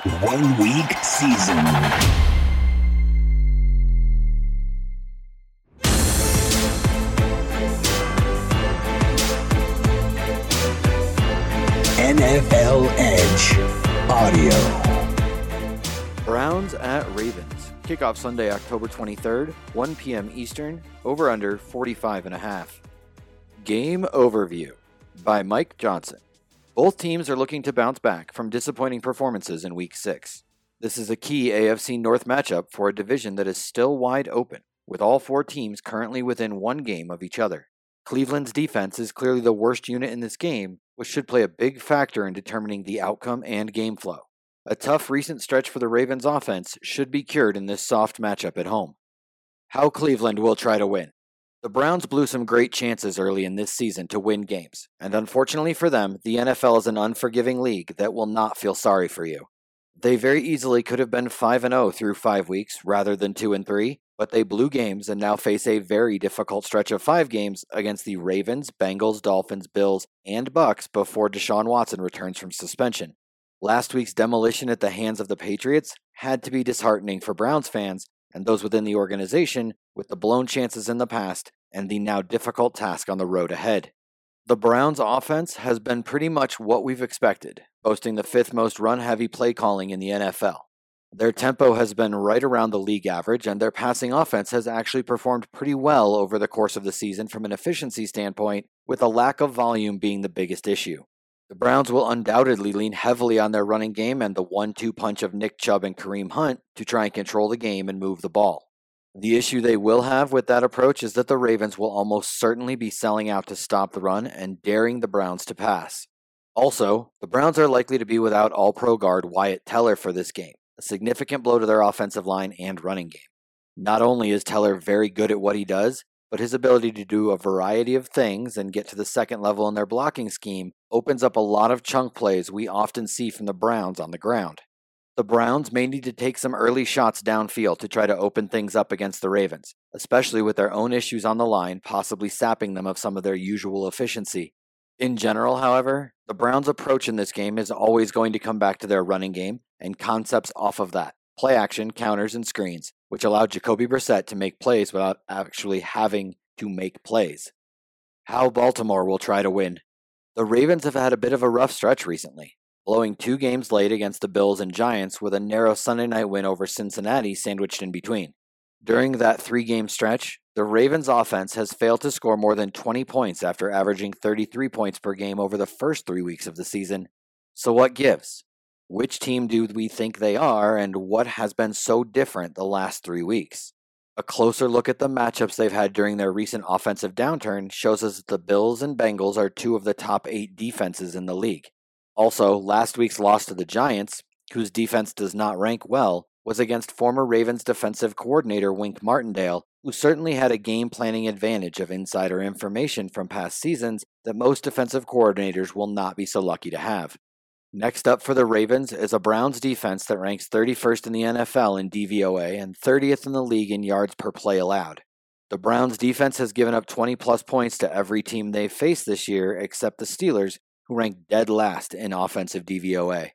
One week season. NFL Edge Audio. Browns at Ravens. Kickoff Sunday, October 23rd, 1 p.m. Eastern, over under 45 and a half. Game overview by Mike Johnson. Both teams are looking to bounce back from disappointing performances in week 6. This is a key AFC North matchup for a division that is still wide open, with all four teams currently within one game of each other. Cleveland's defense is clearly the worst unit in this game, which should play a big factor in determining the outcome and game flow. A tough recent stretch for the Ravens offense should be cured in this soft matchup at home. How Cleveland will try to win. The Browns blew some great chances early in this season to win games, and unfortunately for them, the NFL is an unforgiving league that will not feel sorry for you. They very easily could have been 5 0 through 5 weeks rather than 2 and 3, but they blew games and now face a very difficult stretch of 5 games against the Ravens, Bengals, Dolphins, Bills, and Bucks before Deshaun Watson returns from suspension. Last week's demolition at the hands of the Patriots had to be disheartening for Browns fans and those within the organization with the blown chances in the past and the now difficult task on the road ahead. The Browns' offense has been pretty much what we've expected, boasting the fifth most run heavy play calling in the NFL. Their tempo has been right around the league average, and their passing offense has actually performed pretty well over the course of the season from an efficiency standpoint, with a lack of volume being the biggest issue. The Browns will undoubtedly lean heavily on their running game and the one two punch of Nick Chubb and Kareem Hunt to try and control the game and move the ball. The issue they will have with that approach is that the Ravens will almost certainly be selling out to stop the run and daring the Browns to pass. Also, the Browns are likely to be without all pro guard Wyatt Teller for this game, a significant blow to their offensive line and running game. Not only is Teller very good at what he does, but his ability to do a variety of things and get to the second level in their blocking scheme opens up a lot of chunk plays we often see from the Browns on the ground. The Browns may need to take some early shots downfield to try to open things up against the Ravens, especially with their own issues on the line possibly sapping them of some of their usual efficiency. In general, however, the Browns' approach in this game is always going to come back to their running game and concepts off of that play action, counters, and screens, which allowed Jacoby Brissett to make plays without actually having to make plays. How Baltimore will try to win. The Ravens have had a bit of a rough stretch recently blowing two games late against the Bills and Giants with a narrow Sunday night win over Cincinnati sandwiched in between. During that three game stretch, the Ravens offense has failed to score more than 20 points after averaging 33 points per game over the first three weeks of the season. So, what gives? Which team do we think they are, and what has been so different the last three weeks? A closer look at the matchups they've had during their recent offensive downturn shows us that the Bills and Bengals are two of the top eight defenses in the league. Also, last week's loss to the Giants, whose defense does not rank well, was against former Ravens defensive coordinator Wink Martindale, who certainly had a game planning advantage of insider information from past seasons that most defensive coordinators will not be so lucky to have. Next up for the Ravens is a Browns defense that ranks 31st in the NFL in DVOA and 30th in the league in yards per play allowed. The Browns defense has given up 20 plus points to every team they've faced this year except the Steelers, who rank dead last in offensive DVOA.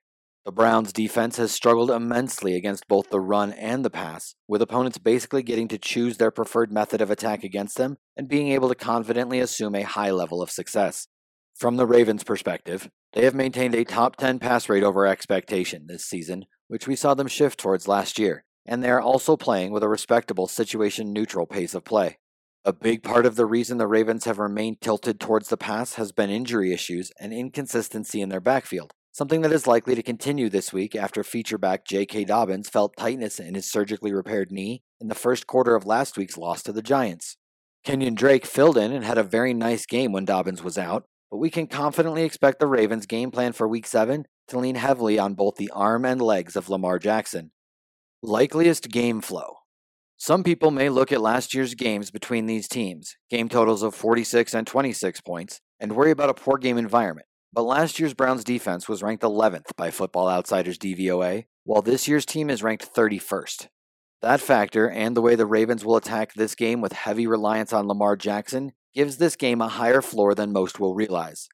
The Browns' defense has struggled immensely against both the run and the pass, with opponents basically getting to choose their preferred method of attack against them and being able to confidently assume a high level of success. From the Ravens' perspective, they have maintained a top 10 pass rate over expectation this season, which we saw them shift towards last year, and they are also playing with a respectable situation neutral pace of play. A big part of the reason the Ravens have remained tilted towards the pass has been injury issues and inconsistency in their backfield, something that is likely to continue this week after feature back J.K. Dobbins felt tightness in his surgically repaired knee in the first quarter of last week's loss to the Giants. Kenyon Drake filled in and had a very nice game when Dobbins was out, but we can confidently expect the Ravens' game plan for Week 7 to lean heavily on both the arm and legs of Lamar Jackson. Likeliest game flow. Some people may look at last year's games between these teams, game totals of 46 and 26 points, and worry about a poor game environment. But last year's Browns defense was ranked 11th by Football Outsiders DVOA, while this year's team is ranked 31st. That factor and the way the Ravens will attack this game with heavy reliance on Lamar Jackson gives this game a higher floor than most will realize.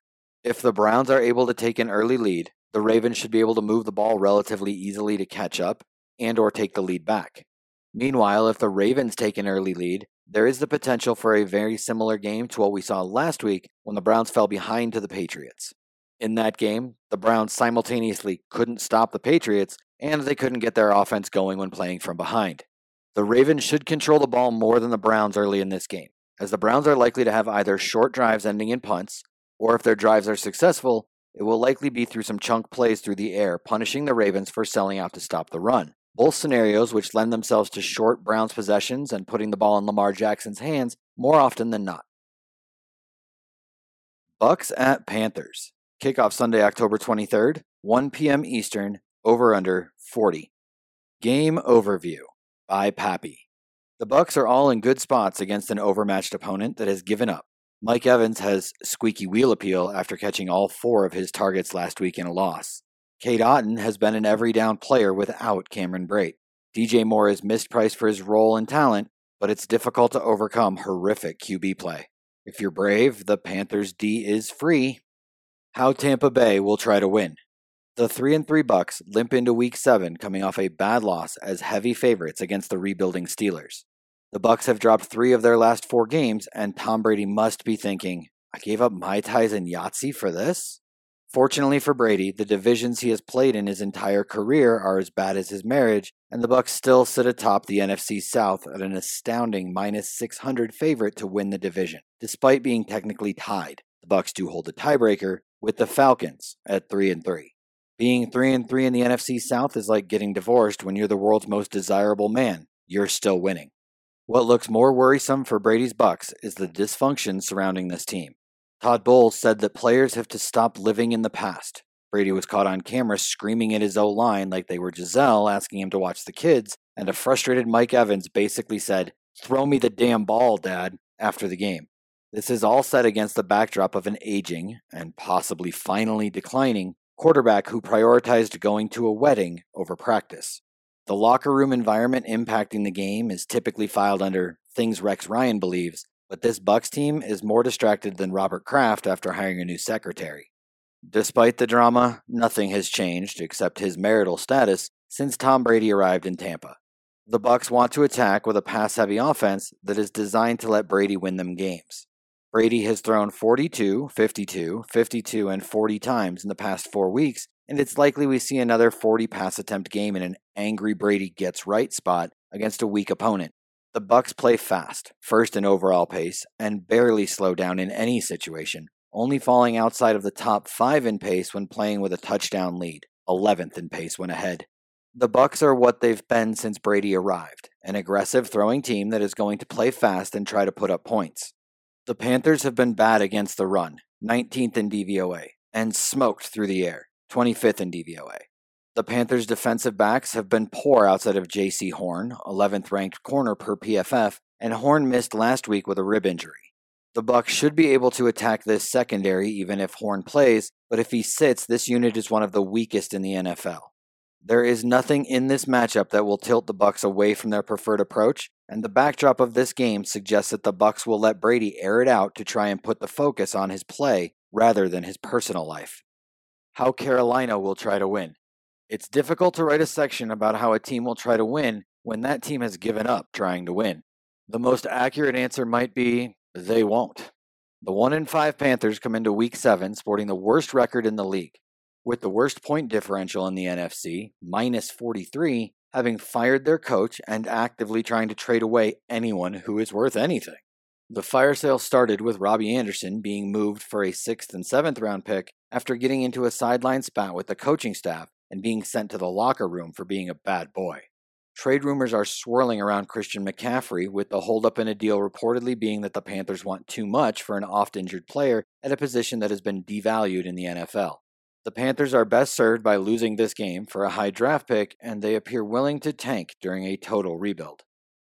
If the Browns are able to take an early lead, The Ravens should be able to move the ball relatively easily to catch up and or take the lead back. Meanwhile, if the Ravens take an early lead, there is the potential for a very similar game to what we saw last week when the Browns fell behind to the Patriots. In that game, the Browns simultaneously couldn't stop the Patriots and they couldn't get their offense going when playing from behind. The Ravens should control the ball more than the Browns early in this game, as the Browns are likely to have either short drives ending in punts, or if their drives are successful, it will likely be through some chunk plays through the air, punishing the Ravens for selling out to stop the run. Both scenarios which lend themselves to short Browns possessions and putting the ball in Lamar Jackson's hands more often than not. Bucks at Panthers. Kickoff Sunday, October 23rd, 1 p.m. Eastern, over under 40. Game overview by Pappy. The Bucks are all in good spots against an overmatched opponent that has given up. Mike Evans has squeaky wheel appeal after catching all four of his targets last week in a loss. Cade Otton has been an every down player without Cameron Brate. DJ Moore is mispriced for his role and talent, but it's difficult to overcome horrific QB play. If you're brave, the Panthers D is free. How Tampa Bay will try to win. The 3 and 3 Bucks limp into week 7 coming off a bad loss as heavy favorites against the rebuilding Steelers. The Bucks have dropped 3 of their last 4 games and Tom Brady must be thinking, I gave up my ties and Yahtzee for this? Fortunately for Brady, the divisions he has played in his entire career are as bad as his marriage, and the Bucks still sit atop the NFC South at an astounding minus 600 favorite to win the division, despite being technically tied. The Bucks do hold the tiebreaker with the Falcons at 3 and 3. Being 3 and 3 in the NFC South is like getting divorced when you're the world's most desirable man. You're still winning. What looks more worrisome for Brady's Bucks is the dysfunction surrounding this team. Todd Bowles said that players have to stop living in the past. Brady was caught on camera screaming at his O line like they were Gisele, asking him to watch the kids, and a frustrated Mike Evans basically said, Throw me the damn ball, Dad, after the game. This is all set against the backdrop of an aging, and possibly finally declining, quarterback who prioritized going to a wedding over practice. The locker room environment impacting the game is typically filed under things Rex Ryan believes, but this Bucks team is more distracted than Robert Kraft after hiring a new secretary. Despite the drama, nothing has changed except his marital status since Tom Brady arrived in Tampa. The Bucks want to attack with a pass-heavy offense that is designed to let Brady win them games. Brady has thrown 42, 52, 52, and 40 times in the past 4 weeks, and it's likely we see another 40 pass attempt game in an angry Brady gets right spot against a weak opponent. The Bucks play fast, first in overall pace, and barely slow down in any situation, only falling outside of the top 5 in pace when playing with a touchdown lead, 11th in pace when ahead. The Bucks are what they've been since Brady arrived, an aggressive throwing team that is going to play fast and try to put up points. The Panthers have been bad against the run, 19th in DVOA, and smoked through the air, 25th in DVOA. The Panthers' defensive backs have been poor outside of Jaycee Horn, 11th ranked corner per PFF, and Horn missed last week with a rib injury. The Bucks should be able to attack this secondary even if Horn plays, but if he sits, this unit is one of the weakest in the NFL. There is nothing in this matchup that will tilt the Bucks away from their preferred approach, and the backdrop of this game suggests that the Bucks will let Brady air it out to try and put the focus on his play rather than his personal life. How Carolina will try to win. It's difficult to write a section about how a team will try to win when that team has given up trying to win. The most accurate answer might be they won't. The 1 in 5 Panthers come into week 7 sporting the worst record in the league, with the worst point differential in the NFC, minus 43, having fired their coach and actively trying to trade away anyone who is worth anything. The fire sale started with Robbie Anderson being moved for a 6th and 7th round pick after getting into a sideline spat with the coaching staff and being sent to the locker room for being a bad boy. Trade rumors are swirling around Christian McCaffrey, with the holdup in a deal reportedly being that the Panthers want too much for an oft injured player at a position that has been devalued in the NFL. The Panthers are best served by losing this game for a high draft pick, and they appear willing to tank during a total rebuild.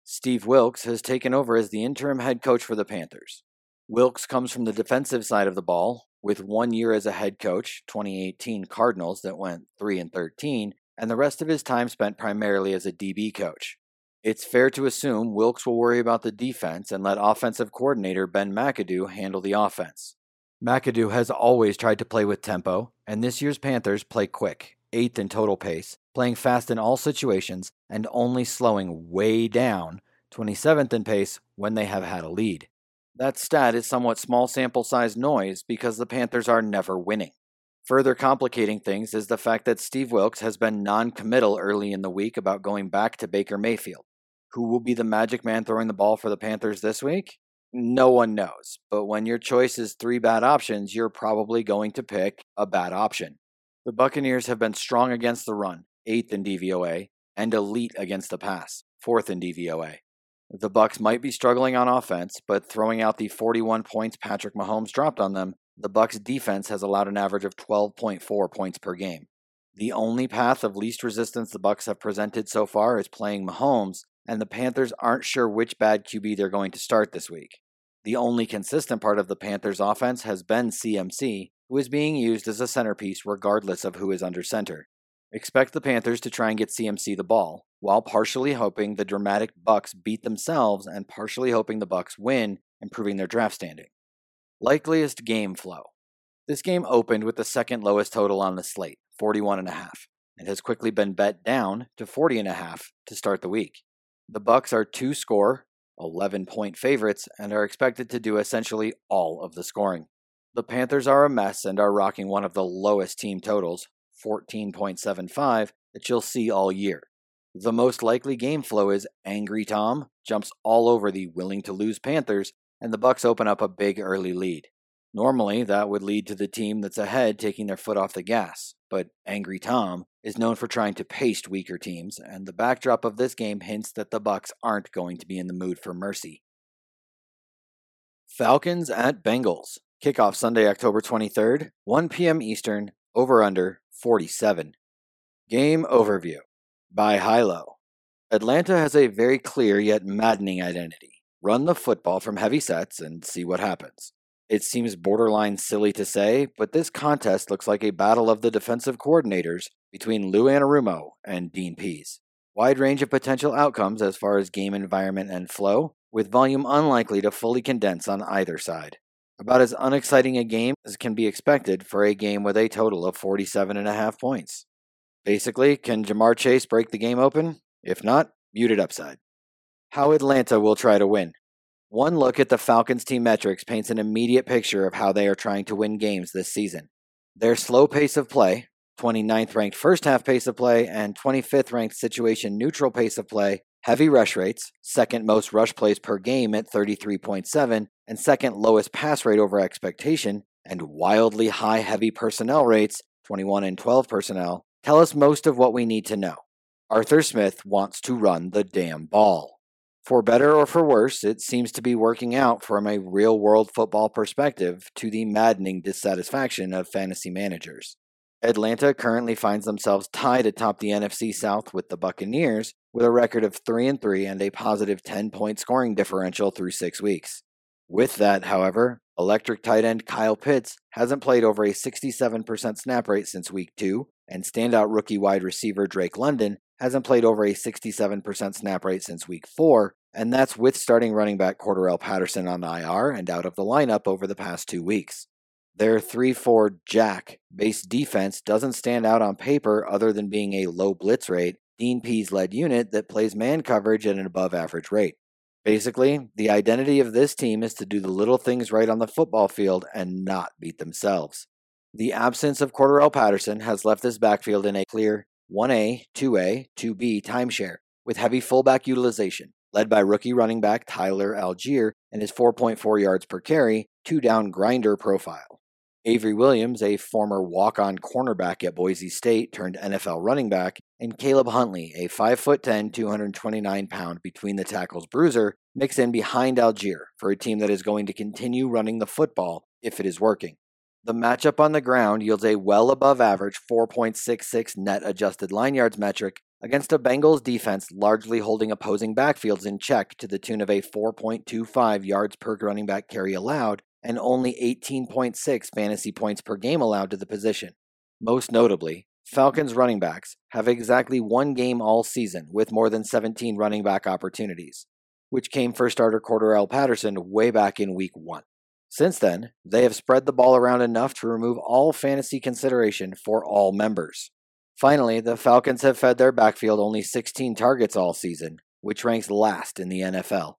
Steve Wilks has taken over as the interim head coach for the Panthers. Wilks comes from the defensive side of the ball, with one year as a head coach, 2018 Cardinals that went 3 and 13, and the rest of his time spent primarily as a DB coach. It's fair to assume Wilks will worry about the defense and let offensive coordinator Ben McAdoo handle the offense. McAdoo has always tried to play with tempo, And this year's Panthers play quick, eighth in total pace, playing fast in all situations, and only slowing way down, 27th in pace when they have had a lead. That stat is somewhat small sample size noise because the Panthers are never winning. Further complicating things is the fact that Steve Wilks has been non committal early in the week about going back to Baker Mayfield. Who will be the magic man throwing the ball for the Panthers this week? No one knows, but when your choice is three bad options, you're probably going to pick a bad option. The Buccaneers have been strong against the run, 8th in DVOA, and elite against the pass, 4th in DVOA. The Bucks might be struggling on offense, but throwing out the 41 points Patrick Mahomes dropped on them, the Bucks defense has allowed an average of 12.4 points per game. The only path of least resistance the Bucks have presented so far is playing Mahomes, and the Panthers aren't sure which bad QB they're going to start this week. The only consistent part of the Panthers offense has been CMC, who is being used as a centerpiece regardless of who is under center. Expect the Panthers to try and get CMC the ball, while partially hoping the dramatic Bucks beat themselves and partially hoping the Bucks win, improving their draft standing. Likeliest game flow. This game opened with the second lowest total on the slate, 41.5, and a half, and has quickly been bet down to 40.5 to start the week. The Bucks are two score, 11 point favorites and are expected to do essentially all of the scoring. The Panthers are a mess and are rocking one of the lowest team totals, 14.75, that you'll see all year. The most likely game flow is Angry Tom jumps all over the willing to lose Panthers and the Bucks open up a big early lead. Normally, that would lead to the team that's ahead taking their foot off the gas, but Angry Tom is known for trying to pace weaker teams, and the backdrop of this game hints that the Bucks aren't going to be in the mood for mercy. Falcons at Bengals. Kickoff Sunday, October 23rd, 1 p.m. Eastern, over under 47. Game overview by Hilo. Atlanta has a very clear yet maddening identity run the football from heavy sets and see what happens. It seems borderline silly to say, but this contest looks like a battle of the defensive coordinators between Lou Anarumo and Dean Pees. Wide range of potential outcomes as far as game environment and flow, with volume unlikely to fully condense on either side. About as unexciting a game as can be expected for a game with a total of 47.5 points. Basically, can Ja'Marr Chase break the game open? If not, muted upside how Atlanta will try to win. One look at the Falcons team metrics paints an immediate picture of how they are trying to win games this season. Their slow pace of play, 29th ranked first half pace of play, and 25th ranked situation neutral pace of play, heavy rush rates, second most rush plays per game at 33.7, and second lowest pass rate over expectation, and wildly high heavy personnel rates, 21 and 12 personnel, tell us most of what we need to know. Arthur Smith wants to run the damn ball. For better or for worse, it seems to be working out from a real world football perspective to the maddening dissatisfaction of fantasy managers. Atlanta currently finds themselves tied atop the NFC South with the Buccaneers with a record of 3 and 3 and a positive 10 point scoring differential through 6 weeks. With that, however, electric tight end Kyle Pitts hasn't played over a 67% snap rate since week 2, and standout rookie wide receiver Drake London hasn't played over a 67% snap rate since week four, and that's with starting running back Cordarrelle Patterson on IR and out of the lineup over the past two weeks. Their 3 4 Jack based defense doesn't stand out on paper other than being a low blitz rate, Dean Pees led unit that plays man coverage at an above average rate. Basically, the identity of this team is to do the little things right on the football field and not beat themselves. The absence of Cordarrelle Patterson has left this backfield in a clear 1A, 2A, 2B timeshare with heavy fullback utilization, led by rookie running back Tyler Allgeier and his 4.4 yards per carry, two down grinder profile. Avery Williams, a former walk on cornerback at Boise State turned NFL running back, and Caleb Huntley, a 5'10, 229 pound between the tackles bruiser, mix in behind Allgeier for a team that is going to continue running the football if it is working. The matchup on the ground yields a well above average 4.66 net adjusted line yards metric against a Bengals defense largely holding opposing backfields in check to the tune of a 4.25 yards per running back carry allowed and only 18.6 fantasy points per game allowed to the position. Most notably, Falcons running backs have exactly one game all season with more than 17 running back opportunities, which came for starter Cordarrelle Patterson way back in week 1. Since then, they have spread the ball around enough to remove all fantasy consideration for all members. Finally, the Falcons have fed their backfield only 16 targets all season, which ranks last in the NFL.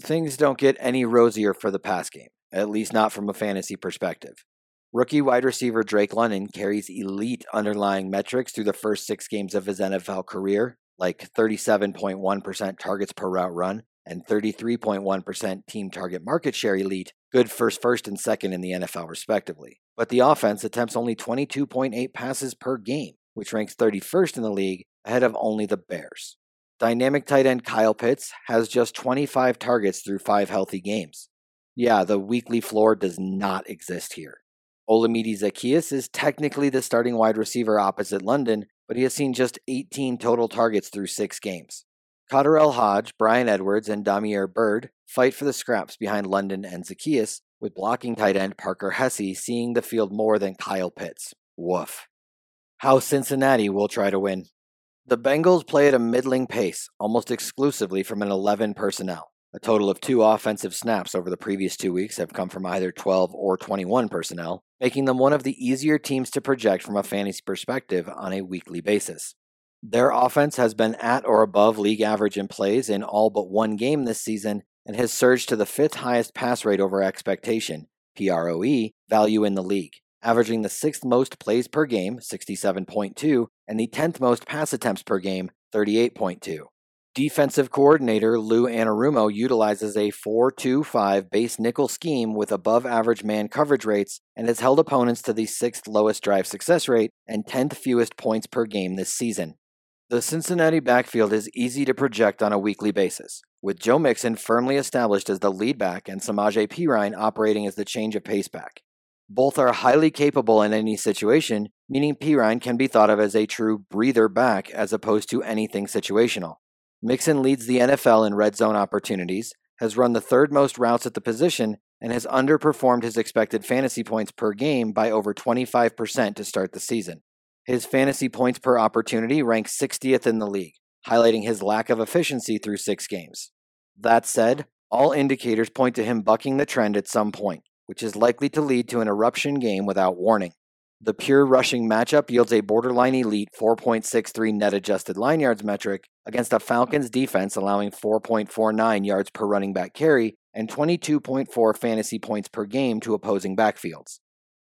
Things don't get any rosier for the pass game, at least not from a fantasy perspective. Rookie wide receiver Drake London carries elite underlying metrics through the first six games of his NFL career, like 37.1% targets per route run and 33.1% team target market share elite, good first, first, and second in the NFL, respectively. But the offense attempts only 22.8 passes per game, which ranks 31st in the league, ahead of only the Bears. Dynamic tight end Kyle Pitts has just 25 targets through five healthy games. Yeah, the weekly floor does not exist here. Olamide Zaccheaus is technically the starting wide receiver opposite London, but he has seen just 18 total targets through six games. KhaDarel Hodge, Bryan Edwards, and Damiere Byrd fight for the scraps behind London and Zaccheaus, with blocking tight end Parker Hesse seeing the field more than Kyle Pitts. Woof. How Cincinnati will try to win. The Bengals play at a middling pace, almost exclusively from an 11 personnel. A total of two offensive snaps over the previous two weeks have come from either 12 or 21 personnel, making them one of the easier teams to project from a fantasy perspective on a weekly basis. Their offense has been at or above league average in plays in all but one game this season and has surged to the fifth highest pass rate over expectation, PROE, value in the league, averaging the sixth most plays per game, 67.2, and the 10th most pass attempts per game, 38.2. Defensive coordinator Lou Anarumo utilizes a 4 2 5 base nickel scheme with above average man coverage rates and has held opponents to the sixth lowest drive success rate and 10th fewest points per game this season. The Cincinnati backfield is easy to project on a weekly basis, with Joe Mixon firmly established as the lead back and Samaje Perine operating as the change of pace back. Both are highly capable in any situation, meaning Perine can be thought of as a true breather back as opposed to anything situational. Mixon leads the NFL in red zone opportunities, has run the third most routes at the position, and has underperformed his expected fantasy points per game by over 25% to start the season. His fantasy points per opportunity ranks 60th in the league, highlighting his lack of efficiency through six games. That said, all indicators point to him bucking the trend at some point, which is likely to lead to an eruption game without warning. The pure rushing matchup yields a borderline elite 4.63 net adjusted line yards metric against a Falcons defense allowing 4.49 yards per running back carry and 22.4 fantasy points per game to opposing backfields.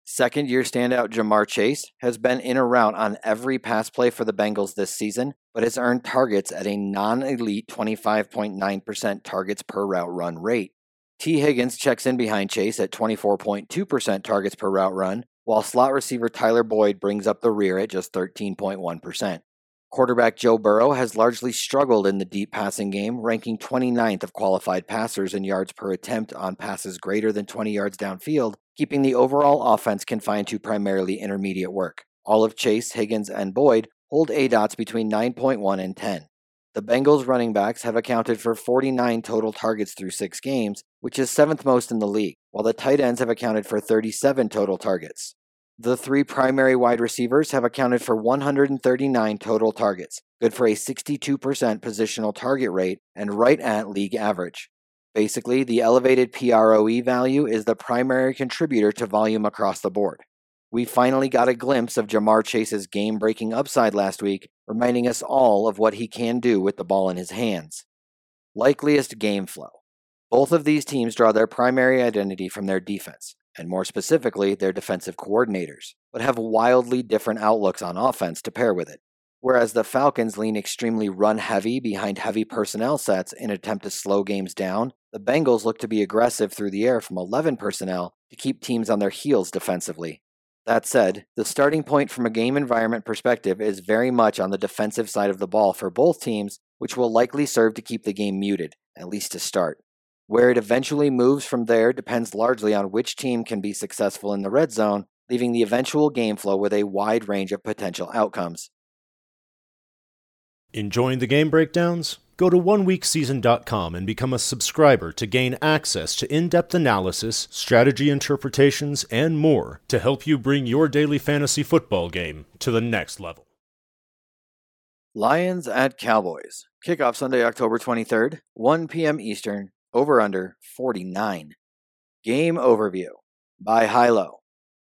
Second year standout Ja'Marr Chase has been in or out on every pass play for the Bengals this season, but has earned targets at a non elite 25.9% targets per route run rate. Tee Higgins checks in behind Chase at 24.2% targets per route run, while slot receiver Tyler Boyd brings up the rear at just 13.1%. Quarterback Joe Burrow has largely struggled in the deep passing game, ranking 29th of qualified passers in yards per attempt on passes greater than 20 yards downfield, keeping the overall offense confined to primarily intermediate work. All of Chase, Higgins, and Boyd hold ADOTs between 9.1 and 10. The Bengals running backs have accounted for 49 total targets through six games, which is seventh most in the league, while the tight ends have accounted for 37 total targets. The three primary wide receivers have accounted for 139 total targets, good for a 62% positional target rate and right at league average. Basically, the elevated PROE value is the primary contributor to volume across the board. We finally got a glimpse of Ja'Marr Chase's game breaking upside last week, reminding us all of what he can do with the ball in his hands. Likeliest game flow. Both of these teams draw their primary identity from their defense and more specifically, their defensive coordinators, but have wildly different outlooks on offense to pair with it. Whereas the Falcons lean extremely run heavy behind heavy personnel sets in attempt to slow games down, the Bengals look to be aggressive through the air from 11 personnel to keep teams on their heels defensively. That said, the starting point from a game environment perspective is very much on the defensive side of the ball for both teams, which will likely serve to keep the game muted, at least to start. Where it eventually moves from there depends largely on which team can be successful in the red zone, leaving the eventual game flow with a wide range of potential outcomes. Enjoying the game breakdowns? Go to oneweekseason.com and become a subscriber to gain access to in depth analysis, strategy interpretations, and more to help you bring your daily fantasy football game to the next level. Lions at Cowboys. Kickoff Sunday, October 23rd, 1 p.m. Eastern, over under 49. Game overview by Hilo.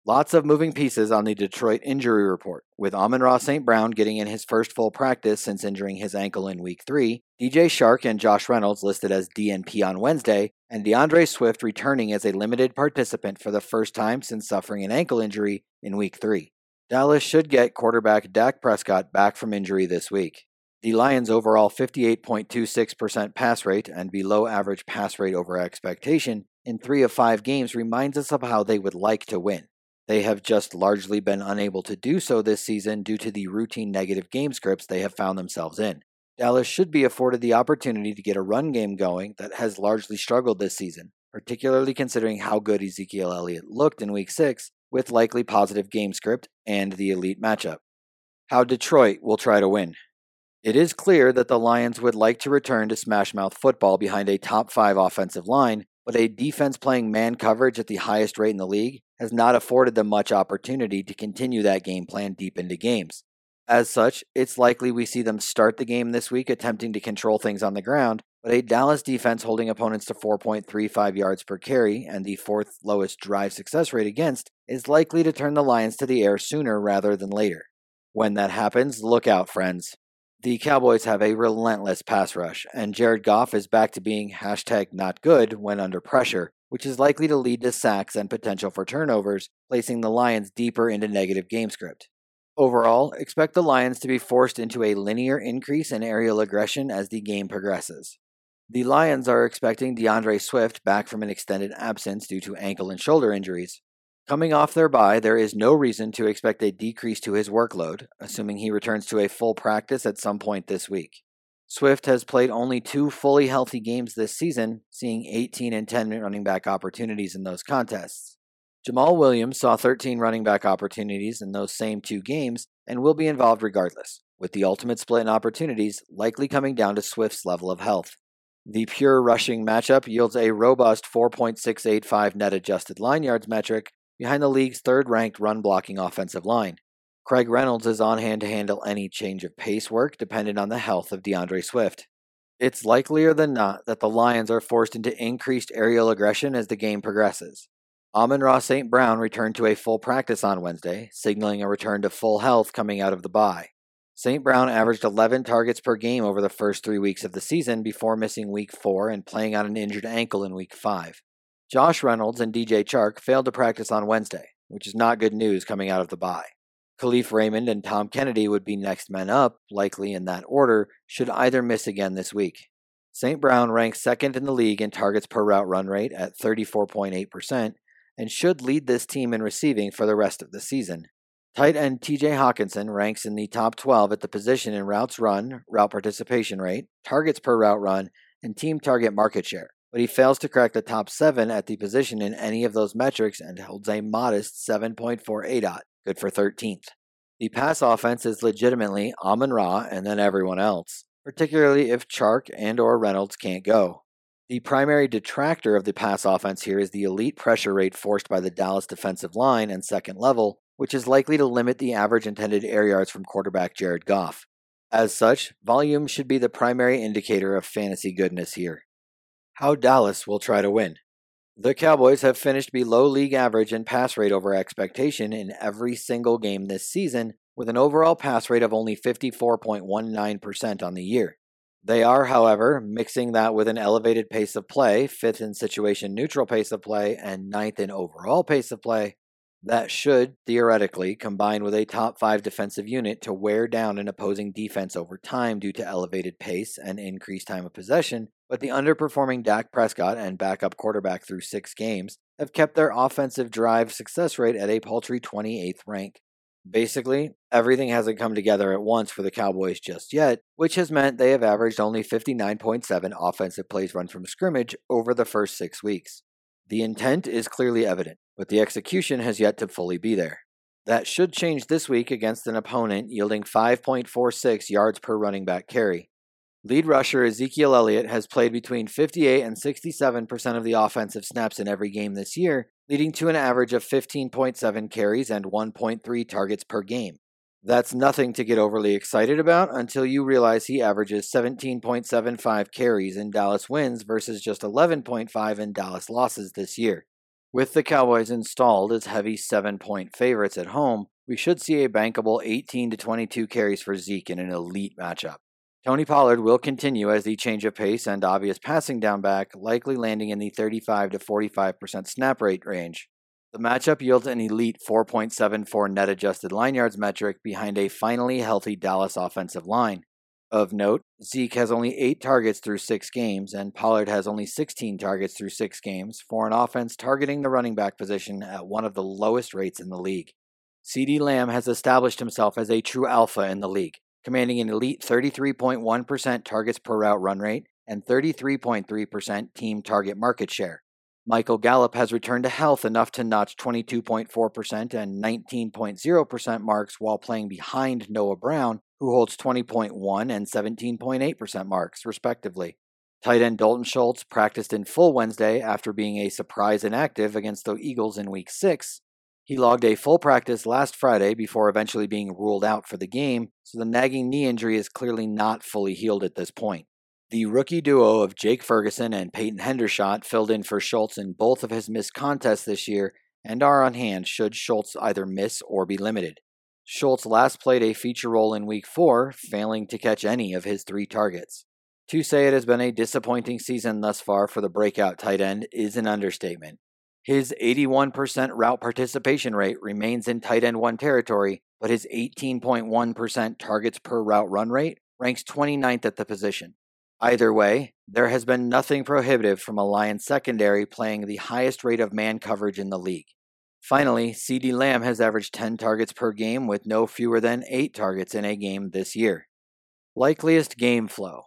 Lots of moving pieces on the Detroit injury report, with Amon Ra St. Brown getting in his first full practice since injuring his ankle in week three, DJ Chark and Josh Reynolds listed as DNP on Wednesday, and D'Andre Swift returning as a limited participant for the first time since suffering an ankle injury in week three. Dallas should get quarterback Dak Prescott back from injury this week. The Lions' overall 58.26% pass rate and below average pass rate over expectation in three of five games reminds us of how they would like to win. They have just largely been unable to do so this season due to the routine negative game scripts they have found themselves in. Dallas should be afforded the opportunity to get a run game going that has largely struggled this season, particularly considering how good Ezekiel Elliott looked in Week 6 with likely positive game script and the elite matchup. How Detroit will try to win. It is clear that the Lions would like to return to smashmouth football behind a top 5 offensive line, but a defense playing man coverage at the highest rate in the league has not afforded them much opportunity to continue that game plan deep into games. As such, it's likely we see them start the game this week attempting to control things on the ground, but a Dallas defense holding opponents to 4.35 yards per carry and the fourth lowest drive success rate against is likely to turn the Lions to the air sooner rather than later. When that happens, look out, friends. The Cowboys have a relentless pass rush, and Jared Goff is back to being hashtag not good when under pressure, which is likely to lead to sacks and potential for turnovers, placing the Lions deeper into negative game script. Overall, expect the Lions to be forced into a linear increase in aerial aggression as the game progresses. The Lions are expecting D'Andre Swift back from an extended absence due to ankle and shoulder injuries. Coming off their bye, there is no reason to expect a decrease to his workload, assuming he returns to a full practice at some point this week. Swift has played only two fully healthy games this season, seeing 18 and 10 running back opportunities in those contests. Jamaal Williams saw 13 running back opportunities in those same two games and will be involved regardless, with the ultimate split in opportunities likely coming down to Swift's level of health. The pure rushing matchup yields a robust 4.685 net adjusted line yards metric behind the league's third ranked run blocking offensive line. Craig Reynolds is on hand to handle any change of pace work dependent on the health of D'Andre Swift. It's likelier than not that the Lions are forced into increased aerial aggression as the game progresses. Amon Ra St. Brown returned to a full practice on Wednesday, signaling a return to full health coming out of the bye. St. Brown averaged 11 targets per game over the first three weeks of the season before missing week four and playing on an injured ankle in week five. Josh Reynolds and DJ Chark failed to practice on Wednesday, which is not good news coming out of the bye. Kalif Raymond and Tom Kennedy would be next men up, likely in that order, should either miss again this week. St. Brown ranks second in the league in targets per route run rate at 34.8% and should lead this team in receiving for the rest of the season. Tight end TJ Hockenson ranks in the top 12 at the position in routes run, route participation rate, targets per route run, and team target market share, but he fails to crack the top 7 at the position in any of those metrics and holds a modest 7.4 ADOT good for 13th. The pass offense is legitimately Amon Ra and then everyone else, particularly if Chark and or Reynolds can't go. The primary detractor of the pass offense here is the elite pressure rate forced by the Dallas defensive line and second level, which is likely to limit the average intended air yards from quarterback Jared Goff. As such, volume should be the primary indicator of fantasy goodness here. How Dallas will try to win. The Cowboys have finished below league average in pass rate over expectation in every single game this season, with an overall pass rate of only 54.19% on the year. They are, however, mixing that with an elevated pace of play, fifth in situation neutral pace of play, and ninth in overall pace of play, that should, theoretically, combine with a top five defensive unit to wear down an opposing defense over time due to elevated pace and increased time of possession. But the underperforming Dak Prescott and backup quarterback through six games have kept their offensive drive success rate at a paltry 28th rank. Basically, everything hasn't come together at once for the Cowboys just yet, which has meant they have averaged only 59.7 offensive plays run from scrimmage over the first six weeks. The intent is clearly evident but the execution has yet to fully be there. That should change this week against an opponent yielding 5.46 yards per running back carry. Lead rusher Ezekiel Elliott has played between 58 and 67% of the offensive snaps in every game this year, leading to an average of 15.7 carries and 1.3 targets per game. That's nothing to get overly excited about until you realize he averages 17.75 carries in Dallas wins versus just 11.5 in Dallas losses this year. With the Cowboys installed as heavy seven point favorites at home, we should see a bankable 18 to 22 carries for Zeke in an elite matchup. Tony Pollard will continue as the change of pace and obvious passing down back, likely landing in the 35 to 45% snap rate range. The matchup yields an elite 4.74 net adjusted line yards metric behind a finally healthy Dallas offensive line. Of note, Zeke has only 8 targets through 6 games, and Pollard has only 16 targets through 6 games for an offense targeting the running back position at one of the lowest rates in the league. CeeDee Lamb has established himself as a true alpha in the league, commanding an elite 33.1% targets per route run rate and 33.3% team target market share. Michael Gallup has returned to health enough to notch 22.4% and 19.0% marks while playing behind Noah Brown, who holds 20.1 and 17.8% marks, respectively. Tight end Dalton Schultz practiced in full Wednesday after being a surprise inactive against the Eagles in Week 6. He logged a full practice last Friday before eventually being ruled out for the game, so the nagging knee injury is clearly not fully healed at this point. The rookie duo of Jake Ferguson and Peyton Hendershot filled in for Schultz in both of his missed contests this year and are on hand should Schultz either miss or be limited. Schultz last played a feature role in Week 4, failing to catch any of his three targets. To say it has been a disappointing season thus far for the breakout tight end is an understatement. His 81% route participation rate remains in tight end 1 territory, but his 18.1% targets per route run rate ranks 29th at the position. Either way, there has been nothing prohibitive from a Lions secondary playing the highest rate of man coverage in the league. Finally, CeeDee Lamb has averaged 10 targets per game with no fewer than 8 targets in a game this year. Likeliest game flow.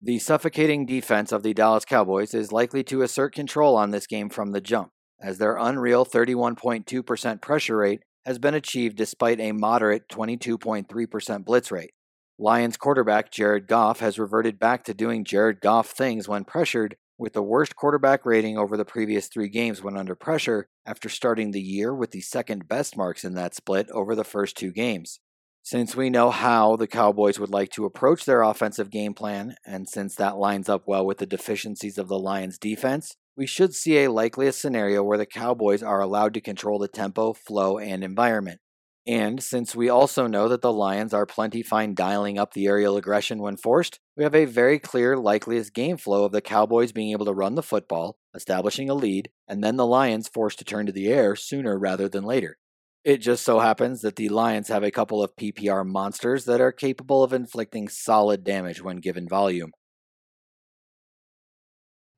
The suffocating defense of the Dallas Cowboys is likely to assert control on this game from the jump, as their unreal 31.2% pressure rate has been achieved despite a moderate 22.3% blitz rate. Lions quarterback Jared Goff has reverted back to doing Jared Goff things when pressured, with the worst quarterback rating over the previous three games when under pressure, after starting the year with the second best marks in that split over the first two games. Since we know how the Cowboys would like to approach their offensive game plan, and since that lines up well with the deficiencies of the Lions' defense, we should see a likeliest scenario where the Cowboys are allowed to control the tempo, flow, and environment. And since we also know that the Lions are plenty fine dialing up the aerial aggression when forced, we have a very clear, likeliest game flow of the Cowboys being able to run the football, establishing a lead, and then the Lions forced to turn to the air sooner rather than later. It just so happens that the Lions have a couple of PPR monsters that are capable of inflicting solid damage when given volume.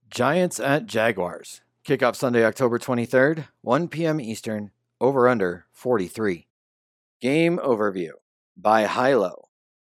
Giants at Jaguars. Kickoff Sunday, October 23rd, 1 p.m. Eastern, over under 43. Game overview by Hilo.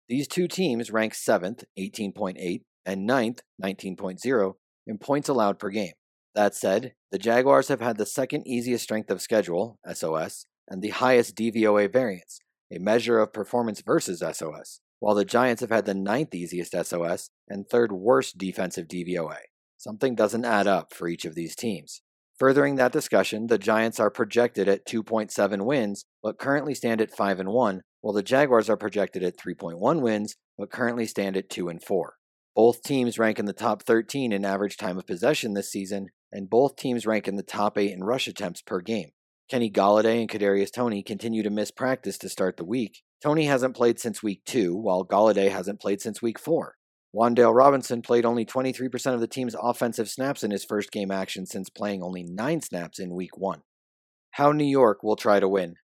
These two teams rank 7th, 18.8, and 9th, 19.0 in points allowed per game. That said, the Jaguars have had the second easiest strength of schedule, SOS, and the highest DVOA variance, a measure of performance versus SOS, while the Giants have had the ninth easiest SOS and third worst defensive DVOA. Something doesn't add up for each of these teams. Furthering that discussion, the Giants are projected at 2.7 wins, but currently stand at 5 and 1, while the Jaguars are projected at 3.1 wins, but currently stand at 2 and 4. Both teams rank in the top 13 in average time of possession this season, and both teams rank in the top 8 in rush attempts per game. Kenny Golladay and Kadarius Toney continue to miss practice to start the week. Toney hasn't played since week 2, while Golladay hasn't played since week 4. Wan'Dale Robinson played only 23% of the team's offensive snaps in his first game action since playing only 9 snaps in week 1. How New York will try to win.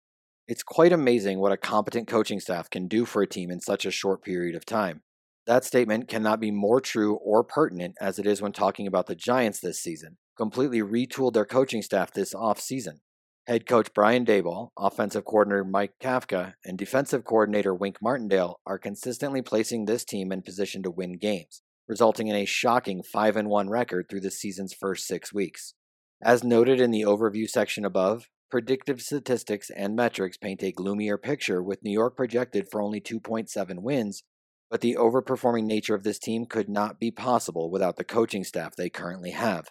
It's quite amazing what a competent coaching staff can do for a team in such a short period of time. That statement cannot be more true or pertinent as it is when talking about the Giants this season. Completely retooled their coaching staff this offseason. Head coach Brian Daboll, offensive coordinator Mike Kafka, and defensive coordinator Wink Martindale are consistently placing this team in position to win games, resulting in a shocking 5 1 record through the season's first six weeks. As noted in the overview section above, predictive statistics and metrics paint a gloomier picture with New York projected for only 2.7 wins, but the overperforming nature of this team could not be possible without the coaching staff they currently have.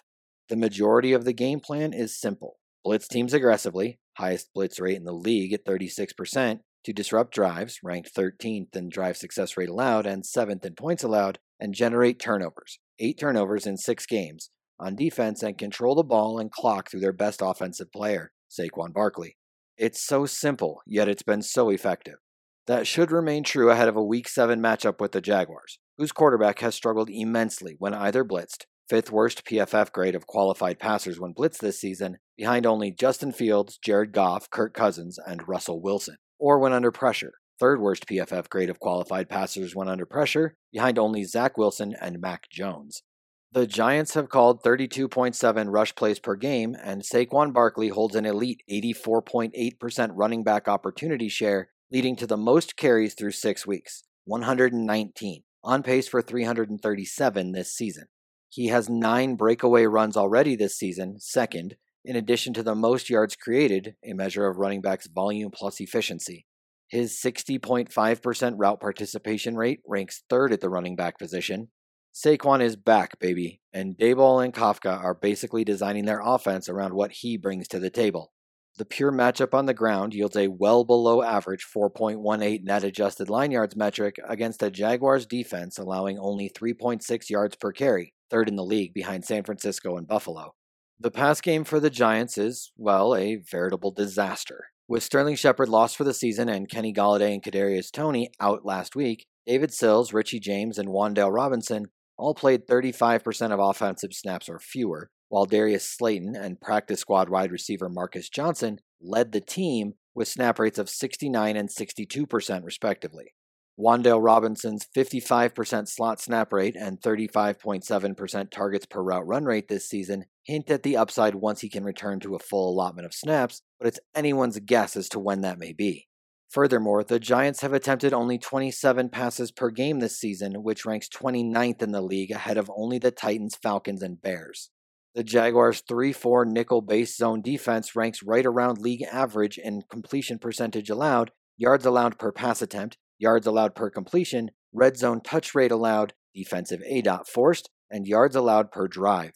The majority of the game plan is simple blitz teams aggressively, highest blitz rate in the league at 36%, to disrupt drives, ranked 13th in drive success rate allowed and 7th in points allowed, and generate turnovers, 8 turnovers in 6 games, on defense and control the ball and clock through their best offensive player, Saquon Barkley. It's so simple, yet it's been so effective. That should remain true ahead of a Week 7 matchup with the Jaguars, whose quarterback has struggled immensely when either blitzed, fifth worst PFF grade of qualified passers when blitzed this season, behind only Justin Fields, Jared Goff, Kirk Cousins, and Russell Wilson, or when under pressure, third worst PFF grade of qualified passers when under pressure, behind only Zach Wilson and Mac Jones. The Giants have called 32.7 rush plays per game, and Saquon Barkley holds an elite 84.8% running back opportunity share, leading to the most carries through six weeks 119, on pace for 337 this season. He has nine breakaway runs already this season, second, in addition to the most yards created, a measure of running backs' volume plus efficiency. His 60.5% route participation rate ranks third at the running back position, Saquon is back, baby, and Daboll and Kafka are basically designing their offense around what he brings to the table. The pure matchup on the ground yields a well below average 4.18 net adjusted line yards metric against a Jaguars defense allowing only 3.6 yards per carry, third in the league behind San Francisco and Buffalo. The pass game for the Giants is, well, a veritable disaster. With Sterling Shepard lost for the season and Kenny Golladay and Kadarius Toney out last week, David Sills, Richie James, and Wan'Dale Robinson all played 35% of offensive snaps or fewer, while Darius Slayton and practice squad wide receiver Marcus Johnson led the team with snap rates of 69 and 62% respectively. Wan'Dale Robinson's 55% slot snap rate and 35.7% targets per route run rate this season hint at the upside once he can return to a full allotment of snaps, but it's anyone's guess as to when that may be. Furthermore, the Giants have attempted only 27 passes per game this season, which ranks 29th in the league ahead of only the Titans, Falcons, and Bears. The Jaguars' 3 4 nickel base zone defense ranks right around league average in completion percentage allowed, yards allowed per pass attempt, yards allowed per completion, red zone touch rate allowed, defensive ADOT forced, and yards allowed per drive.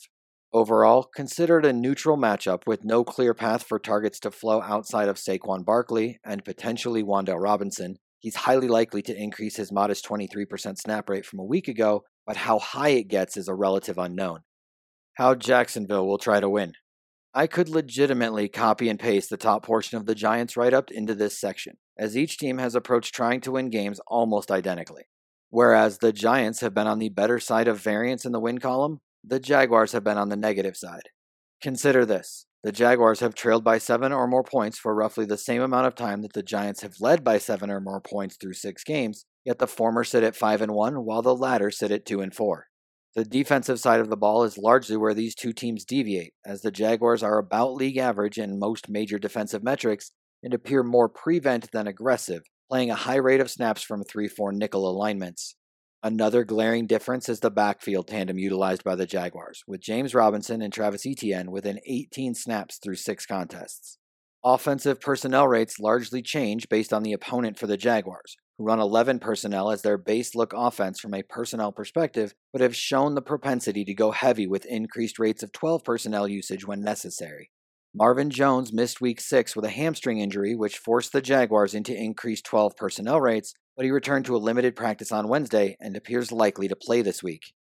Overall, considered a neutral matchup with no clear path for targets to flow outside of Saquon Barkley and potentially Wan'Dale Robinson, he's highly likely to increase his modest 23% snap rate from a week ago, but how high it gets is a relative unknown. How Jacksonville will try to win. I could legitimately copy and paste the top portion of the Giants write up into this section, as each team has approached trying to win games almost identically. Whereas the Giants have been on the better side of variance in the win column, the Jaguars have been on the negative side. Consider this the Jaguars have trailed by seven or more points for roughly the same amount of time that the Giants have led by seven or more points through six games, yet the former sit at 5 and 1 while the latter sit at 2 and 4. The defensive side of the ball is largely where these two teams deviate, as the Jaguars are about league average in most major defensive metrics and appear more prevent than aggressive, playing a high rate of snaps from 3 4 nickel alignments. Another glaring difference is the backfield tandem utilized by the Jaguars, with James Robinson and Travis Etienne within 18 snaps through six contests. Offensive personnel rates largely change based on the opponent for the Jaguars, who run 11 personnel as their base look offense from a personnel perspective, but have shown the propensity to go heavy with increased rates of 12 personnel usage when necessary. Marvin Jones missed week 6 with a hamstring injury, which forced the Jaguars into increased 12 personnel rates, but he returned to a limited practice on Wednesday and appears likely to play this week.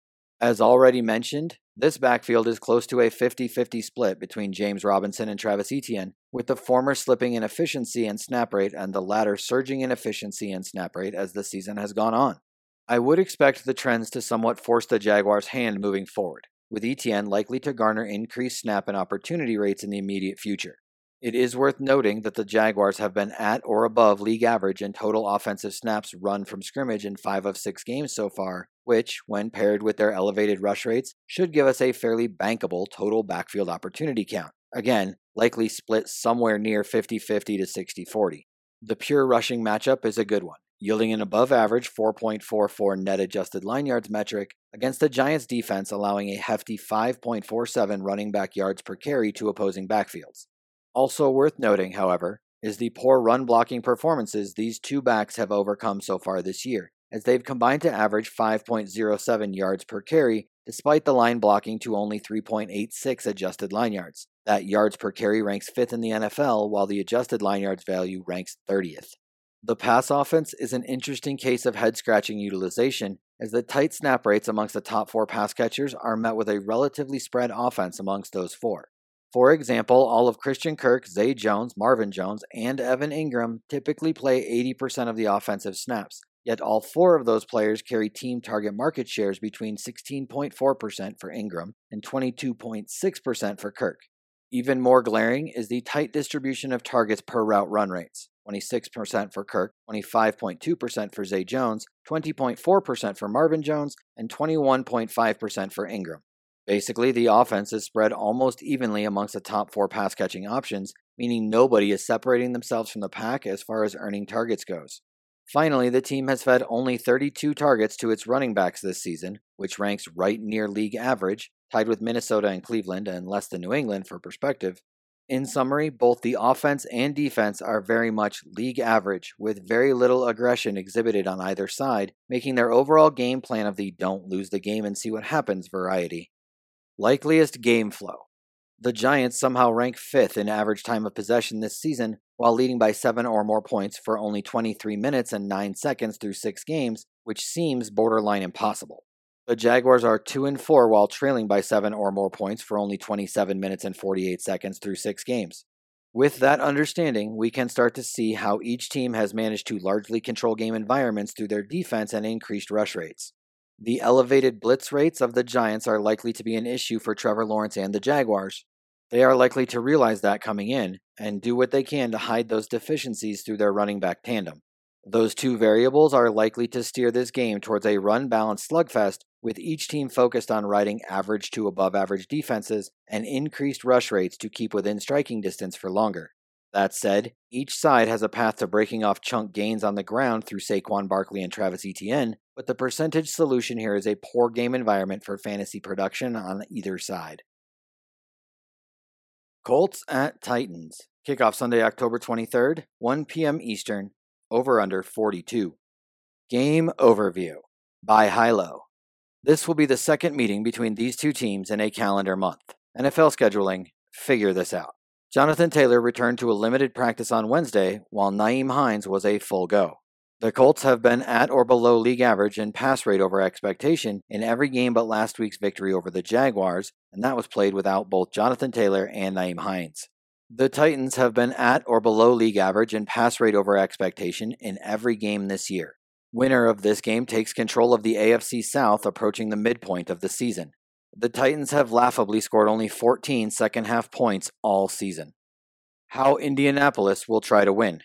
As already mentioned, this backfield is close to a 50 50 split between James Robinson and Travis Etienne, with the former slipping in efficiency and snap rate and the latter surging in efficiency and snap rate as the season has gone on. I would expect the trends to somewhat force the Jaguars' hand moving forward, with Etienne likely to garner increased snap and opportunity rates in the immediate future. It is worth noting that the Jaguars have been at or above league average in total offensive snaps run from scrimmage in five of six games so far, which, when paired with their elevated rush rates, should give us a fairly bankable total backfield opportunity count. Again, likely split somewhere near 50 50 to 60 40. The pure rushing matchup is a good one, yielding an above average 4.44 net adjusted line yards metric against the Giants defense, allowing a hefty 5.47 running back yards per carry to opposing backfields. Also worth noting, however, is the poor run blocking performances these two backs have overcome so far this year, as they've combined to average 5.07 yards per carry, despite the line blocking to only 3.86 adjusted line yards. That yards per carry ranks fifth in the NFL, while the adjusted line yards value ranks 30th. The pass offense is an interesting case of head scratching utilization, as the tight snap rates amongst the top four pass catchers are met with a relatively spread offense amongst those four. For example, all of Christian Kirk, Zay Jones, Marvin Jones, and Evan Engram typically play 80% of the offensive snaps, yet all four of those players carry team target market shares between 16.4% for Engram and 22.6% for Kirk. Even more glaring is the tight distribution of targets per route run rates 26% for Kirk, 25.2% for Zay Jones, 20.4% for Marvin Jones, and 21.5% for Engram. Basically, the offense is spread almost evenly amongst the top four pass catching options, meaning nobody is separating themselves from the pack as far as earning targets goes. Finally, the team has fed only 32 targets to its running backs this season, which ranks right near league average, tied with Minnesota and Cleveland and less than New England for perspective. In summary, both the offense and defense are very much league average, with very little aggression exhibited on either side, making their overall game plan of the don't lose the game and see what happens variety. Likeliest game flow. The Giants somehow rank fifth in average time of possession this season, while leading by seven or more points for only 23 minutes and 9 seconds through six games, which seems borderline impossible. The Jaguars are 2 and 4 while trailing by 7 or more points for only 27 minutes and 48 seconds through 6 games. With that understanding, we can start to see how each team has managed to largely control game environments through their defense and increased rush rates. The elevated blitz rates of the Giants are likely to be an issue for Trevor Lawrence and the Jaguars. They are likely to realize that coming in and do what they can to hide those deficiencies through their running back tandem. Those two variables are likely to steer this game towards a run balanced slugfest, with each team focused on riding average to above average defenses and increased rush rates to keep within striking distance for longer. That said, each side has a path to breaking off chunk gains on the ground through Saquon Barkley and Travis Etienne, but the percentage solution here is a poor game environment for fantasy production on either side. Colts at Titans. Kickoff Sunday, October 23rd, 1 p.m. Eastern, over under 42. Game Overview by Hilo. This will be the second meeting between these two teams in a calendar month. NFL scheduling, figure this out. Jonathan Taylor returned to a limited practice on Wednesday, while Nyheim Hines was a full go. The Colts have been at or below league average in pass rate over expectation in every game but last week's victory over the Jaguars, and that was played without both Jonathan Taylor and Nyheim Hines. The Titans have been at or below league average in pass rate over expectation in every game this year. Winner of this game takes control of the AFC South approaching the midpoint of the season. The Titans have laughably scored only 14 second half points all season. How Indianapolis will try to win.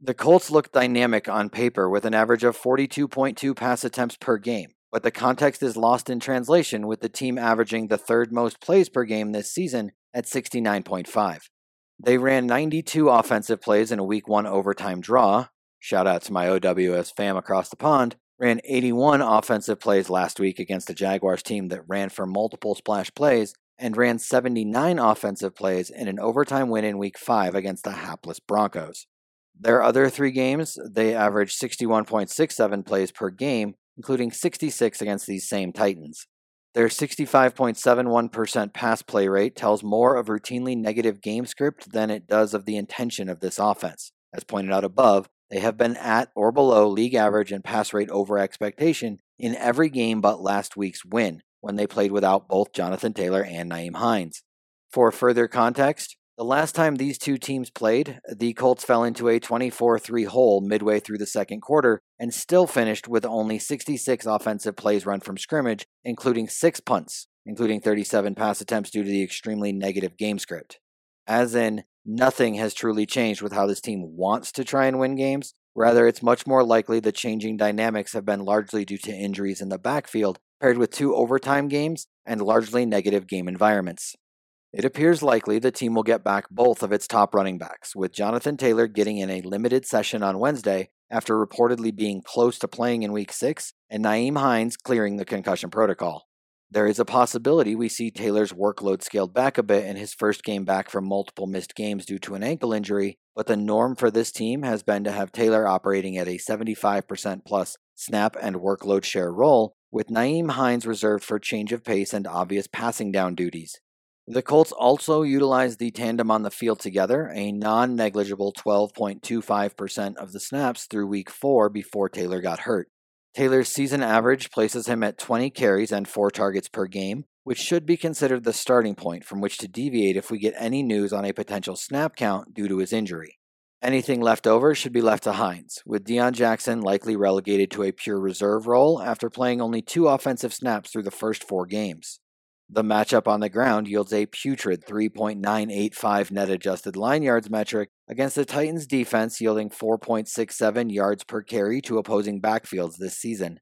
The Colts look dynamic on paper with an average of 42.2 pass attempts per game, but the context is lost in translation with the team averaging the third most plays per game this season at 69.5. They ran 92 offensive plays in a week 1 overtime draw. Shout out to my OWS fam across the pond ran 81 offensive plays last week against the Jaguars team that ran for multiple splash plays and ran 79 offensive plays in an overtime win in week 5 against the hapless Broncos. Their other three games, they averaged 61.67 plays per game, including 66 against these same Titans. Their 65.71% pass play rate tells more of routinely negative game script than it does of the intention of this offense. As pointed out above, they have been at or below league average and pass rate over expectation in every game but last week's win, when they played without both Jonathan Taylor and Nyheim Hines. For further context, the last time these two teams played, the Colts fell into a 24 3 hole midway through the second quarter and still finished with only 66 offensive plays run from scrimmage, including six punts, including 37 pass attempts due to the extremely negative game script. As in, nothing has truly changed with how this team wants to try and win games. Rather, it's much more likely the changing dynamics have been largely due to injuries in the backfield, paired with two overtime games and largely negative game environments. It appears likely the team will get back both of its top running backs, with Jonathan Taylor getting in a limited session on Wednesday after reportedly being close to playing in Week 6, and Nyheim Hines clearing the concussion protocol. There is a possibility we see Taylor's workload scaled back a bit in his first game back from multiple missed games due to an ankle injury, but the norm for this team has been to have Taylor operating at a 75% plus snap and workload share role, with Nyheim Hines reserved for change of pace and obvious passing down duties. The Colts also utilized the tandem on the field together, a non negligible 12.25% of the snaps through week four before Taylor got hurt. Taylor's season average places him at 20 carries and 4 targets per game, which should be considered the starting point from which to deviate if we get any news on a potential snap count due to his injury. Anything left over should be left to Hines, with Deon Jackson likely relegated to a pure reserve role after playing only two offensive snaps through the first four games. The matchup on the ground yields a putrid 3.985 net adjusted line yards metric against the Titans defense yielding 4.67 yards per carry to opposing backfields this season.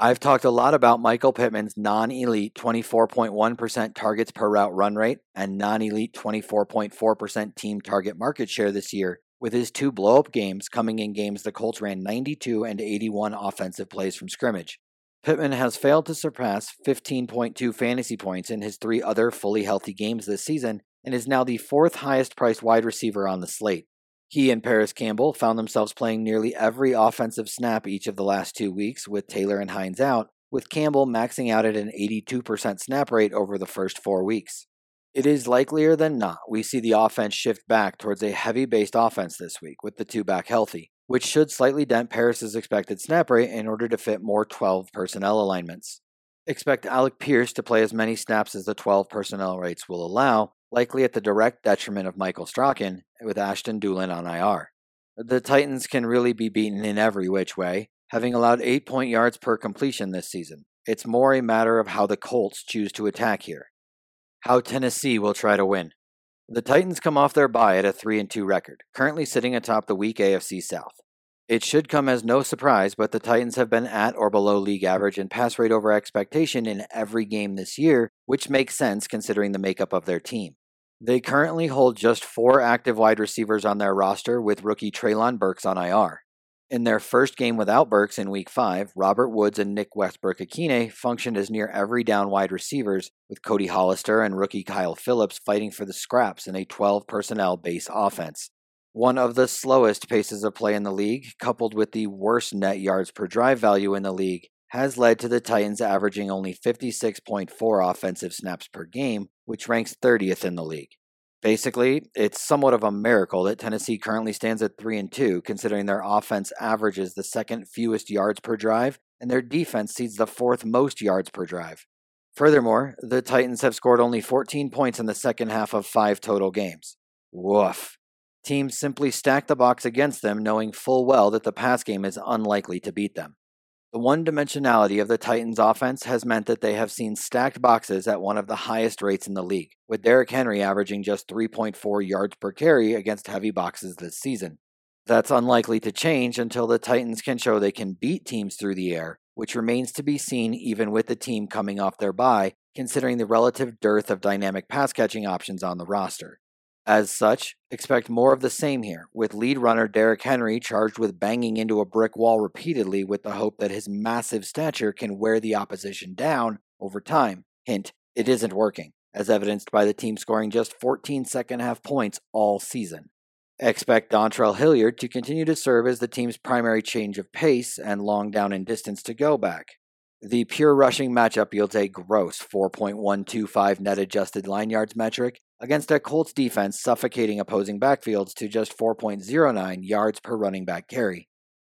I've talked a lot about Michael Pittman's non elite 24.1% targets per route run rate and non elite 24.4% team target market share this year, with his two blow up games coming in games the Colts ran 92 and 81 offensive plays from scrimmage. Pittman has failed to surpass 15.2 fantasy points in his three other fully healthy games this season and is now the fourth highest priced wide receiver on the slate. He and Parris Campbell found themselves playing nearly every offensive snap each of the last two weeks with Taylor and Hines out, with Campbell maxing out at an 82% snap rate over the first four weeks. It is likelier than not we see the offense shift back towards a heavy based offense this week with the two back healthy, which should slightly dent Parris's expected snap rate in order to fit more 12 personnel alignments. Expect Alec Pierce to play as many snaps as the 12 personnel rates will allow, likely at the direct detriment of Michael Strachan with Ashton Dulin on IR. The Titans can really be beaten in every which way, having allowed 8 point yards per completion this season. It's more a matter of how the Colts choose to attack here how Tennessee will try to win. The Titans come off their bye at a 3 and 2 record, currently sitting atop the weak AFC South. It should come as no surprise, but the Titans have been at or below league average in pass rate over expectation in every game this year, which makes sense considering the makeup of their team. They currently hold just four active wide receivers on their roster, with rookie Treylon Burks on IR. In their first game without Burks in Week 5, Robert Woods and Nick Westbrook-Ikhine functioned as near every down wide receivers, with Cody Hollister and rookie Kyle Philips fighting for the scraps in a 12 personnel base offense. One of the slowest paces of play in the league, coupled with the worst net yards per drive value in the league, has led to the Titans averaging only 56.4 offensive snaps per game, which ranks 30th in the league. Basically, it's somewhat of a miracle that Tennessee currently stands at 3 and 2 considering their offense averages the second fewest yards per drive and their defense sees the fourth most yards per drive. Furthermore, the Titans have scored only 14 points in the second half of 5 total games. Woof. Teams simply stack the box against them knowing full well that the pass game is unlikely to beat them. The one dimensionality of the Titans' offense has meant that they have seen stacked boxes at one of the highest rates in the league, with Derrick Henry averaging just 3.4 yards per carry against heavy boxes this season. That's unlikely to change until the Titans can show they can beat teams through the air, which remains to be seen even with the team coming off their bye, considering the relative dearth of dynamic pass catching options on the roster. As such, expect more of the same here, with lead runner Derrick Henry charged with banging into a brick wall repeatedly with the hope that his massive stature can wear the opposition down over time. Hint, it isn't working, as evidenced by the team scoring just 14 second half points all season. Expect Dontrell Hilliard to continue to serve as the team's primary change of pace and long down and distance to go back. The pure rushing matchup yields a gross 4.125 net adjusted line yards metric against a Colts defense suffocating opposing backfields to just 4.09 yards per running back carry.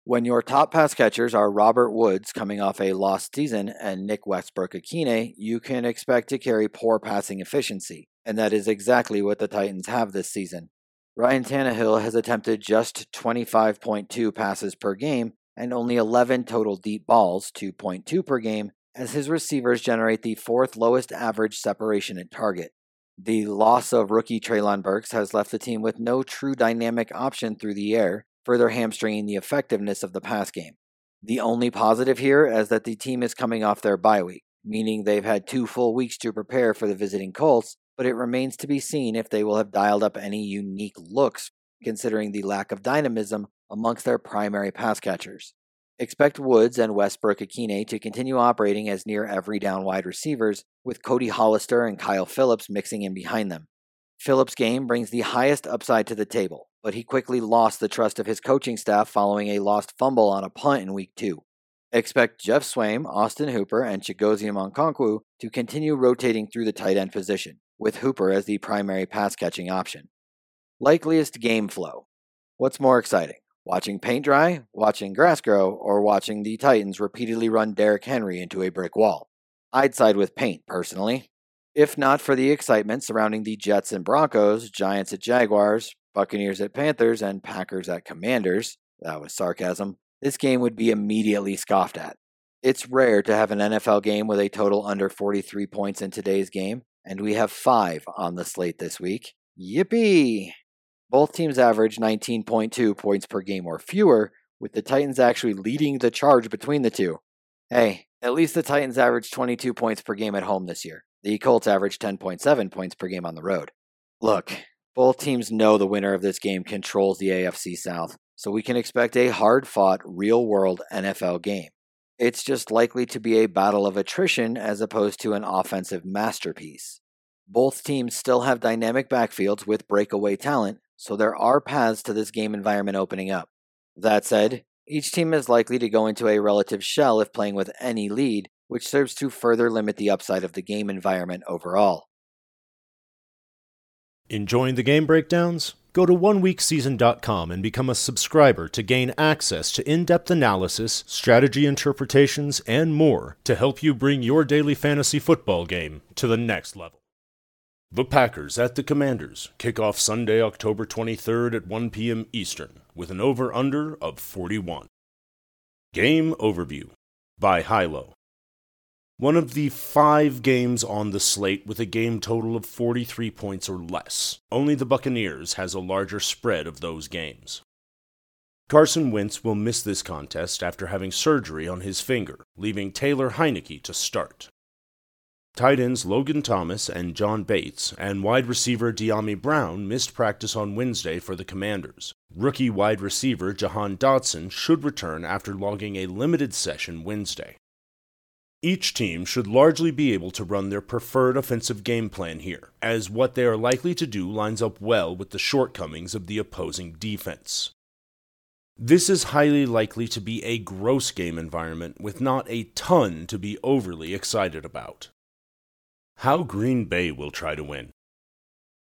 When your top pass catchers are Robert Woods coming off a lost season and Nick Westbrook-Ikhine, you can expect to carry poor passing efficiency, and that is exactly what the Titans have this season. Ryan Tannehill has attempted just 25.2 passes per game and only 11 total deep balls, 2.2 per game, as his receivers generate the fourth lowest average separation at target. The loss of rookie Treylon Burks has left the team with no true dynamic option through the air, further hamstringing the effectiveness of the pass game. The only positive here is that the team is coming off their bye week, meaning they've had two full weeks to prepare for the visiting Colts, but it remains to be seen if they will have dialed up any unique looks, considering the lack of dynamism amongst their primary pass catchers. Expect Woods and Westbrook-Ikhine to continue operating as near every down wide receivers, with Cody Hollister and Kyle Philips mixing in behind them. Philips' game brings the highest upside to the table, but he quickly lost the trust of his coaching staff following a lost fumble on a punt in week two. Expect Geoff Swaim, Austin Hooper, and Chigoziem Okonkwo to continue rotating through the tight end position, with Hooper as the primary pass catching option. Likeliest game flow. What's more exciting? Watching paint dry, watching grass grow, or watching the Titans repeatedly run Derrick Henry into a brick wall. I'd side with paint, personally. If not for the excitement surrounding the Jets and Broncos, Giants at Jaguars, Buccaneers at Panthers, and Packers at Commanders, that was sarcasm, this game would be immediately scoffed at. It's rare to have an NFL game with a total under 43 points in today's game, and we have five on the slate this week. Yippee! Both teams average 19.2 points per game or fewer, with the Titans actually leading the charge between the two. Hey, at least the Titans average 22 points per game at home this year. The Colts average 10.7 points per game on the road. Look, both teams know the winner of this game controls the AFC South, so we can expect a hard fought, real world NFL game. It's just likely to be a battle of attrition as opposed to an offensive masterpiece. Both teams still have dynamic backfields with breakaway talent, so there are paths to this game environment opening up. That said, each team is likely to go into a relative shell if playing with any lead, which serves to further limit the upside of the game environment overall. Enjoying the game breakdowns? Go to oneweekseason.com and become a subscriber to gain access to in depth analysis, strategy interpretations, and more to help you bring your daily fantasy football game to the next level. The Packers at the Commanders kick off Sunday, October 23rd at 1 p.m. Eastern with an over under of 41. Game Overview by Hilo. One of the five games on the slate with a game total of 43 points or less. Only the Buccaneers has a larger spread of those games. Carson Wentz will miss this contest after having surgery on his finger, leaving Taylor Heinicke to start. Tight ends Logan Thomas and John Bates and wide receiver Dyami Brown missed practice on Wednesday for the Commanders. Rookie wide receiver Jahan Dotson should return after logging a limited session Wednesday. Each team should largely be able to run their preferred offensive game plan here, as what they are likely to do lines up well with the shortcomings of the opposing defense. This is highly likely to be a gross game environment with not a ton to be overly excited about. How Green Bay will try to win.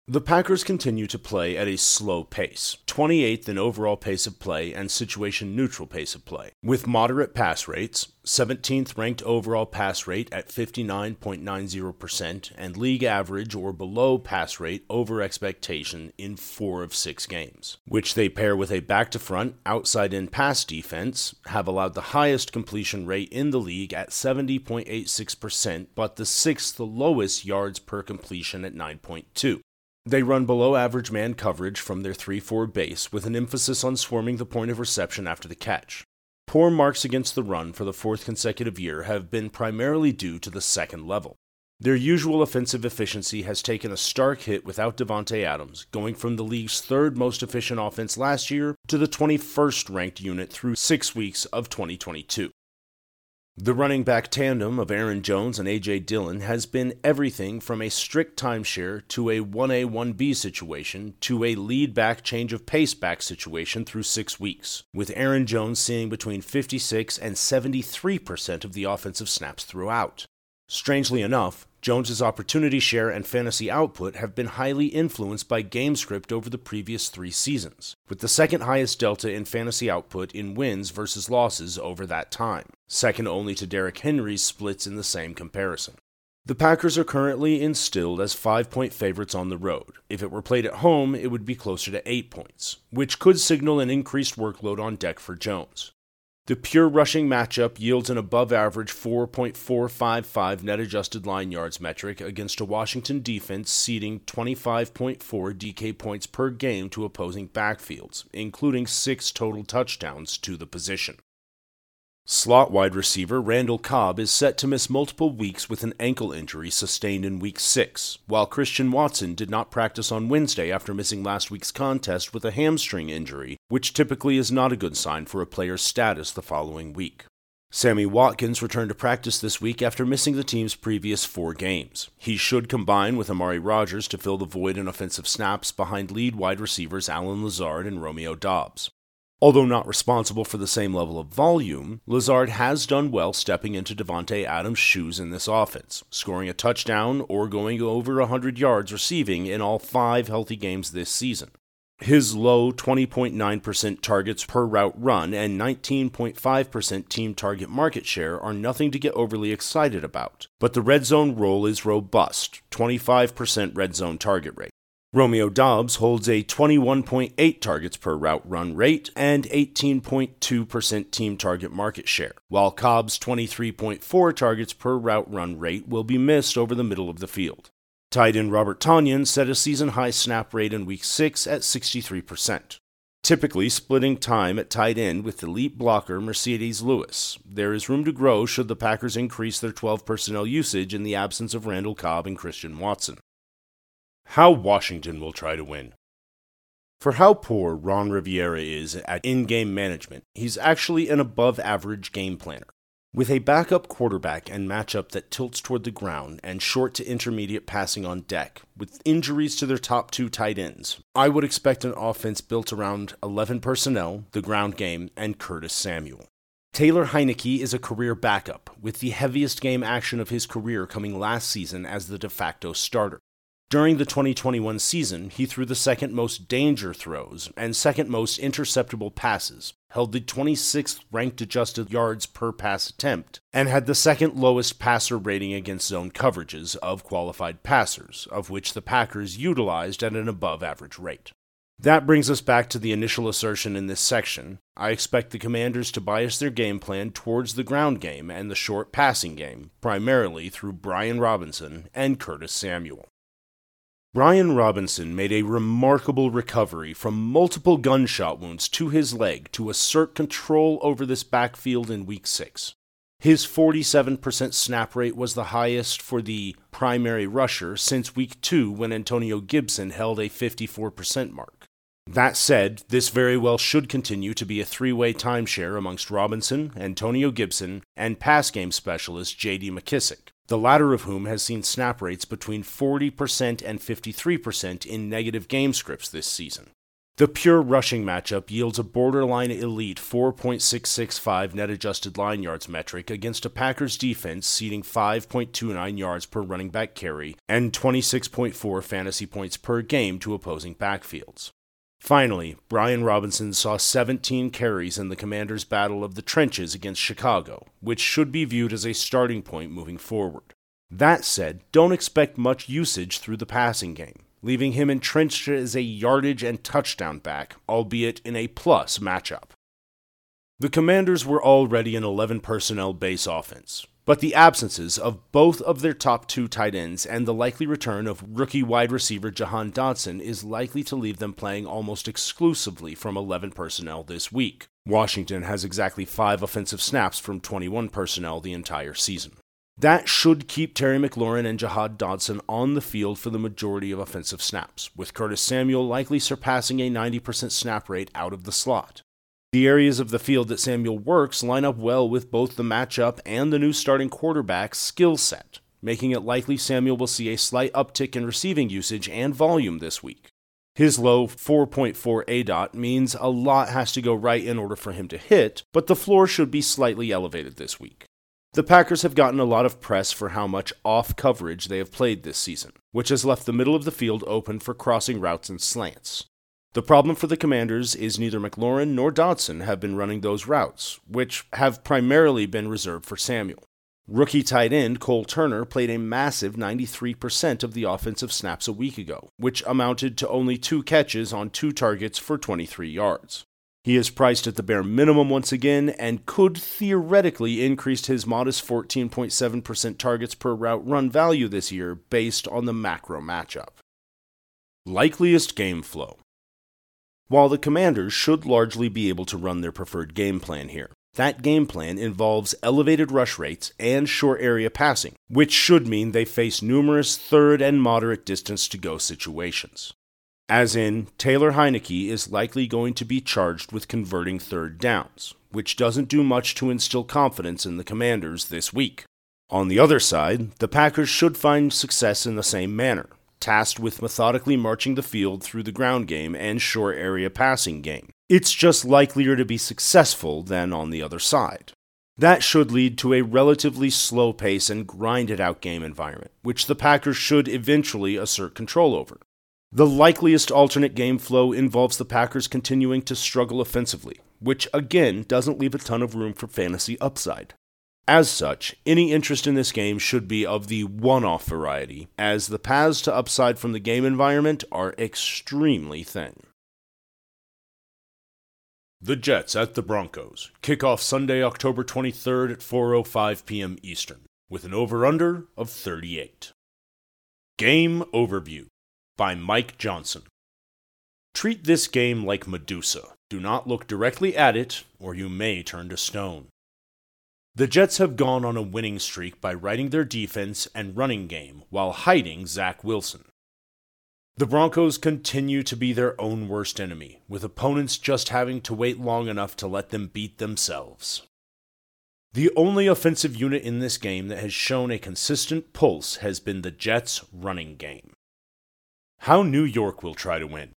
The Packers continue to play at a slow pace, 28th in overall pace of play and situation neutral pace of play, with moderate pass rates, 17th ranked overall pass rate at 59.90%, and league average or below pass rate over expectation in four of six games, which they pair with a back to front, outside in pass defense, have allowed the highest completion rate in the league at 70.86%, but the sixth lowest yards per completion at 9.2. They run below average man coverage from their 3 4 base with an emphasis on swarming the point of reception after the catch. Poor marks against the run for the fourth consecutive year have been primarily due to the second level. Their usual offensive efficiency has taken a stark hit without Davante Adams, going from the league's third most efficient offense last year to the 21st ranked unit through 6 weeks of 2022. The running back tandem of Aaron Jones and A.J. Dillon has been everything from a strict timeshare to a 1A 1B situation to a lead back change of pace back situation through six weeks, with Aaron Jones seeing between 56 and 73% of the offensive snaps throughout. Strangely enough, Jones's opportunity share and fantasy output have been highly influenced by game script over the previous 3 seasons, with the second highest delta in fantasy output in wins versus losses over that time, second only to Derrick Henry's splits in the same comparison. The Packers are currently instilled as 5-point favorites on the road. If it were played at home, it would be closer to 8 points, which could signal an increased workload on deck for Jones. The pure rushing matchup yields an above average 4.455 net adjusted line yards metric against a Washington defense ceding 25.4 DK points per game to opposing backfields, including six total touchdowns to the position. Slot wide receiver Randall Cobb is set to miss multiple weeks with an ankle injury sustained in week 6, while Christian Watson did not practice on Wednesday after missing last week's contest with a hamstring injury, which typically is not a good sign for a player's status the following week. Sammy Watkins returned to practice this week after missing the team's previous four games. He should combine with Amari Rogers to fill the void in offensive snaps behind lead wide receivers Allen Lazard and Romeo Doubs. Although not responsible for the same level of volume, Lazard has done well stepping into Davante Adams' shoes in this offense, scoring a touchdown or going over 100 yards receiving in all five healthy games this season. His low 20.9% targets per route run and 19.5% team target market share are nothing to get overly excited about, but the red zone role is robust 25% red zone target rate. Romeo Doubs holds a 21.8 targets per route run rate and 18.2% team target market share, while Cobb's 23.4 targets per route run rate will be missed over the middle of the field. Tight end Robert Tonyan set a season high snap rate in week 6 at 63%. Typically splitting time at tight end with elite blocker Marcedes Lewis. There is room to grow should the Packers increase their 12 personnel usage in the absence of Randall Cobb and Christian Watson how Washington will try to win. For how poor Ron Rivera is at in game management, he's actually an above average game planner. With a backup quarterback and matchup that tilts toward the ground and short to intermediate passing on deck, with injuries to their top two tight ends, I would expect an offense built around 11 personnel, the ground game, and Curtis Samuel. Taylor Heinicke is a career backup, with the heaviest game action of his career coming last season as the de facto starter. During the 2021 season, he threw the second most danger throws and second most interceptable passes, held the 26th ranked adjusted yards per pass attempt, and had the second lowest passer rating against zone coverages of qualified passers, of which the Packers utilized at an above average rate. That brings us back to the initial assertion in this section. I expect the Commanders to bias their game plan towards the ground game and the short passing game, primarily through Brian Robinson and Curtis Samuel. Brian Robinson made a remarkable recovery from multiple gunshot wounds to his leg to assert control over this backfield in Week 6. His 47% snap rate was the highest for the primary rusher since Week 2 when Antonio Gibson held a 54% mark. That said, this very well should continue to be a three way timeshare amongst Robinson, Antonio Gibson, and pass game specialist J.D. McKissic the latter of whom has seen snap rates between 40% and 53% in negative game scripts this season. The pure rushing matchup yields a borderline elite 4.665 net adjusted line yards metric against a Packers defense ceding 5.29 yards per running back carry and 26.4 fantasy points per game to opposing backfields. Finally, Brian Robinson saw 17 carries in the Commanders' battle of the trenches against Chicago, which should be viewed as a starting point moving forward. That said, don't expect much usage through the passing game, leaving him entrenched as a yardage and touchdown back, albeit in a plus matchup. The Commanders were already an 11 personnel base offense, but the absences of both of their top two tight ends and the likely return of rookie wide receiver Jahan Dotson is likely to leave them playing almost exclusively from 11 personnel this week. Washington has exactly five offensive snaps from 21 personnel the entire season. That should keep Terry McLaurin and Jahan Dotson on the field for the majority of offensive snaps, with Curtis Samuel likely surpassing a 90% snap rate out of the slot. The areas of the field that Samuel works line up well with both the matchup and the new starting quarterback's skill set, making it likely Samuel will see a slight uptick in receiving usage and volume this week. His low 4.4 ADOT means a lot has to go right in order for him to hit, but the floor should be slightly elevated this week. The Packers have gotten a lot of press for how much off coverage they have played this season, which has left the middle of the field open for crossing routes and slants. The problem for the Commanders is neither McLaurin nor Dotson have been running those routes, which have primarily been reserved for Samuel. Rookie tight end Cole Turner played a massive 93% of the offensive snaps a week ago, which amounted to only two catches on two targets for 23 yards. He is priced at the bare minimum once again and could theoretically increase his modest 14.7% targets per route run value this year based on the macro matchup. Likeliest game flow. While the commanders should largely be able to run their preferred game plan here, that game plan involves elevated rush rates and short area passing, which should mean they face numerous third and moderate distance to go situations. As in, Taylor Heinicke is likely going to be charged with converting third downs, which doesn't do much to instill confidence in the commanders this week. On the other side, the Packers should find success in the same manner, tasked with methodically marching the field through the ground game and short area passing game. It's just likelier to be successful than on the other side. That should lead to a relatively slow pace and grinded out game environment, which the Packers should eventually assert control over. The likeliest alternate game flow involves the Packers continuing to struggle offensively, which again doesn't leave a ton of room for fantasy upside. As such, any interest in this game should be of the one off variety, as the paths to upside from the game environment are extremely thin. The Jets at the Broncos. Kickoff Sunday, October 23rd at 4:05 p.m. Eastern, with an over/under of 38. Game overview by Mike Johnson. Treat this game like Medusa. Do not look directly at it, or you may turn to stone. The Jets have gone on a winning streak by riding their defense and running game while hiding Zach Wilson. The Broncos continue to be their own worst enemy, with opponents just having to wait long enough to let them beat themselves. The only offensive unit in this game that has shown a consistent pulse has been the Jets' running game. How New York will try to win.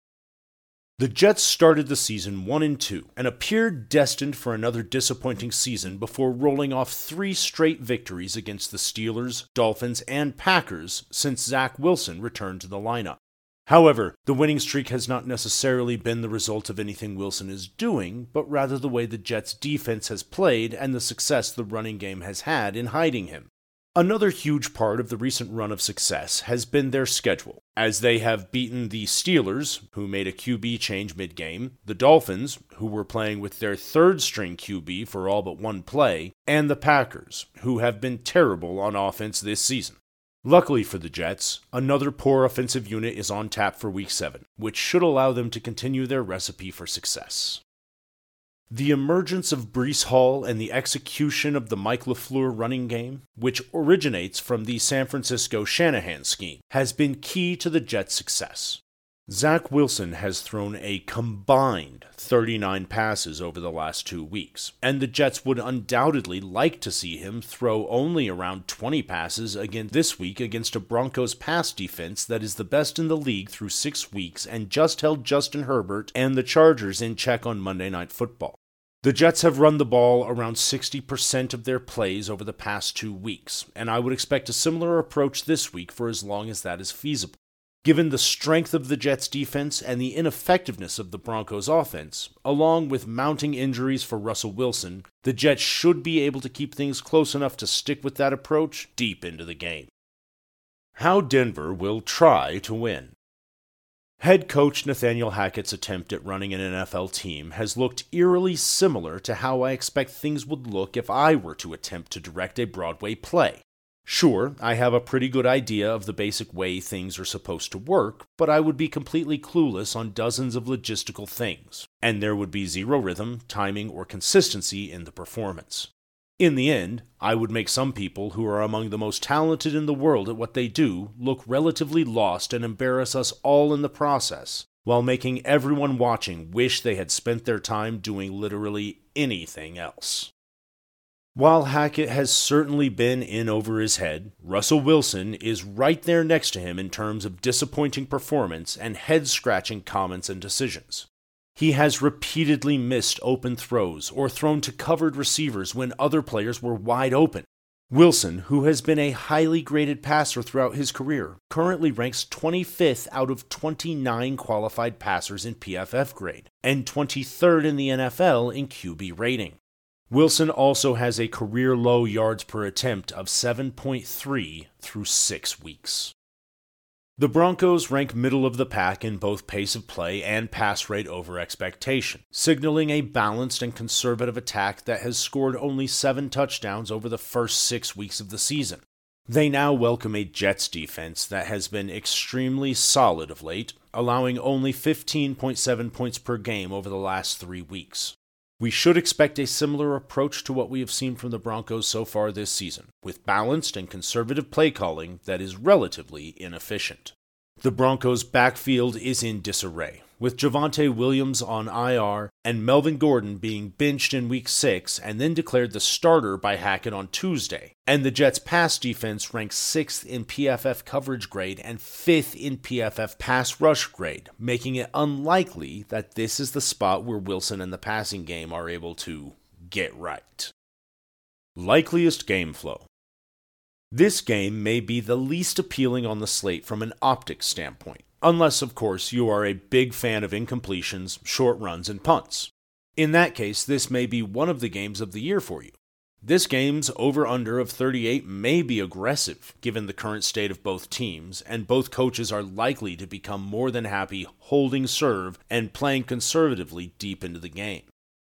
The Jets started the season 1 and 2 and appeared destined for another disappointing season before rolling off three straight victories against the Steelers, Dolphins, and Packers since Zach Wilson returned to the lineup. However, the winning streak has not necessarily been the result of anything Wilson is doing, but rather the way the Jets' defense has played and the success the running game has had in hiding him. Another huge part of the recent run of success has been their schedule, as they have beaten the Steelers, who made a QB change mid game, the Dolphins, who were playing with their third string QB for all but one play, and the Packers, who have been terrible on offense this season. Luckily for the Jets, another poor offensive unit is on tap for Week 7, which should allow them to continue their recipe for success. The emergence of Breece Hall and the execution of the Mike LaFleur running game, which originates from the San Francisco Shanahan scheme, has been key to the Jets' success. Zach Wilson has thrown a combined 39 passes over the last two weeks, and the Jets would undoubtedly like to see him throw only around 20 passes again this week against a Broncos pass defense that is the best in the league through six weeks and just held Justin Herbert and the Chargers in check on Monday Night Football. The Jets have run the ball around 60% of their plays over the past two weeks, and I would expect a similar approach this week for as long as that is feasible. Given the strength of the Jets' defense and the ineffectiveness of the Broncos' offense, along with mounting injuries for Russell Wilson, the Jets should be able to keep things close enough to stick with that approach deep into the game. How Denver will try to win. Head coach Nathaniel Hackett's attempt at running an NFL team has looked eerily similar to how I expect things would look if I were to attempt to direct a Broadway play. Sure, I have a pretty good idea of the basic way things are supposed to work, but I would be completely clueless on dozens of logistical things, and there would be zero rhythm, timing, or consistency in the performance. In the end, I would make some people who are among the most talented in the world at what they do look relatively lost and embarrass us all in the process, while making everyone watching wish they had spent their time doing literally anything else. While Hackett has certainly been in over his head, Russell Wilson is right there next to him in terms of disappointing performance and head scratching comments and decisions. He has repeatedly missed open throws or thrown to covered receivers when other players were wide open. Wilson, who has been a highly graded passer throughout his career, currently ranks 25th out of 29 qualified passers in PFF grade and 23rd in the NFL in QB rating. Wilson also has a career low yards per attempt of 7.3 through 6 weeks. The Broncos rank middle of the pack in both pace of play and pass rate over expectation, signaling a balanced and conservative attack that has scored only seven touchdowns over the first six weeks of the season. They now welcome a Jets defense that has been extremely solid of late, allowing only 15.7 points per game over the last three weeks. We should expect a similar approach to what we have seen from the Broncos so far this season, with balanced and conservative play calling that is relatively inefficient. The Broncos' backfield is in disarray, with Javonte Williams on IR and Melvin Gordon being benched in week 6 and then declared the starter by Hackett on Tuesday. And the Jets' pass defense ranks 6th in PFF coverage grade and 5th in PFF pass rush grade, making it unlikely that this is the spot where Wilson and the passing game are able to get right. Likeliest game flow. This game may be the least appealing on the slate from an optics standpoint unless, of course, you are a big fan of incompletions, short runs, and punts. In that case, this may be one of the games of the year for you. This game's over under of 38 may be aggressive given the current state of both teams, and both coaches are likely to become more than happy holding serve and playing conservatively deep into the game.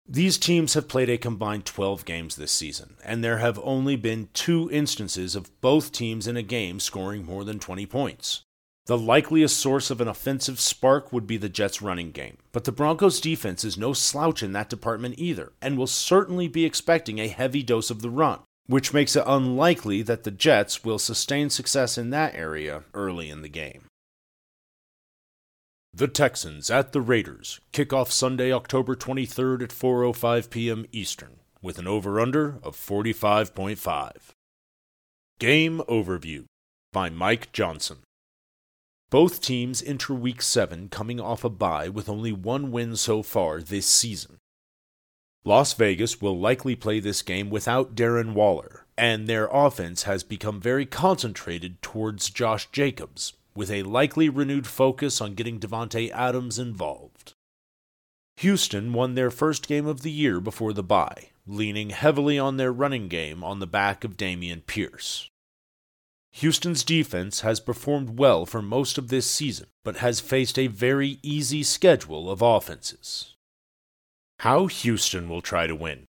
These teams have played a combined 12 games this season, and there have only been two instances of both teams in a game scoring more than 20 points. The likeliest source of an offensive spark would be the Jets' running game, but the Broncos' defense is no slouch in that department either, and will certainly be expecting a heavy dose of the run, which makes it unlikely that the Jets will sustain success in that area early in the game. The Texans at the Raiders kick off Sunday, October 23rd at 4:05 p.m. Eastern with an over/under of 45.5. Game overview by Mike Johnson. Both teams enter week 7 coming off a bye with only one win so far this season. Las Vegas will likely play this game without Darren Waller, and their offense has become very concentrated towards Josh Jacobs, with a likely renewed focus on getting Davante Adams involved. Houston won their first game of the year before the bye, leaning heavily on their running game on the back of Dameon Pierce. Houston's defense has performed well for most of this season, but has faced a very easy schedule of offenses. How Houston will try to win.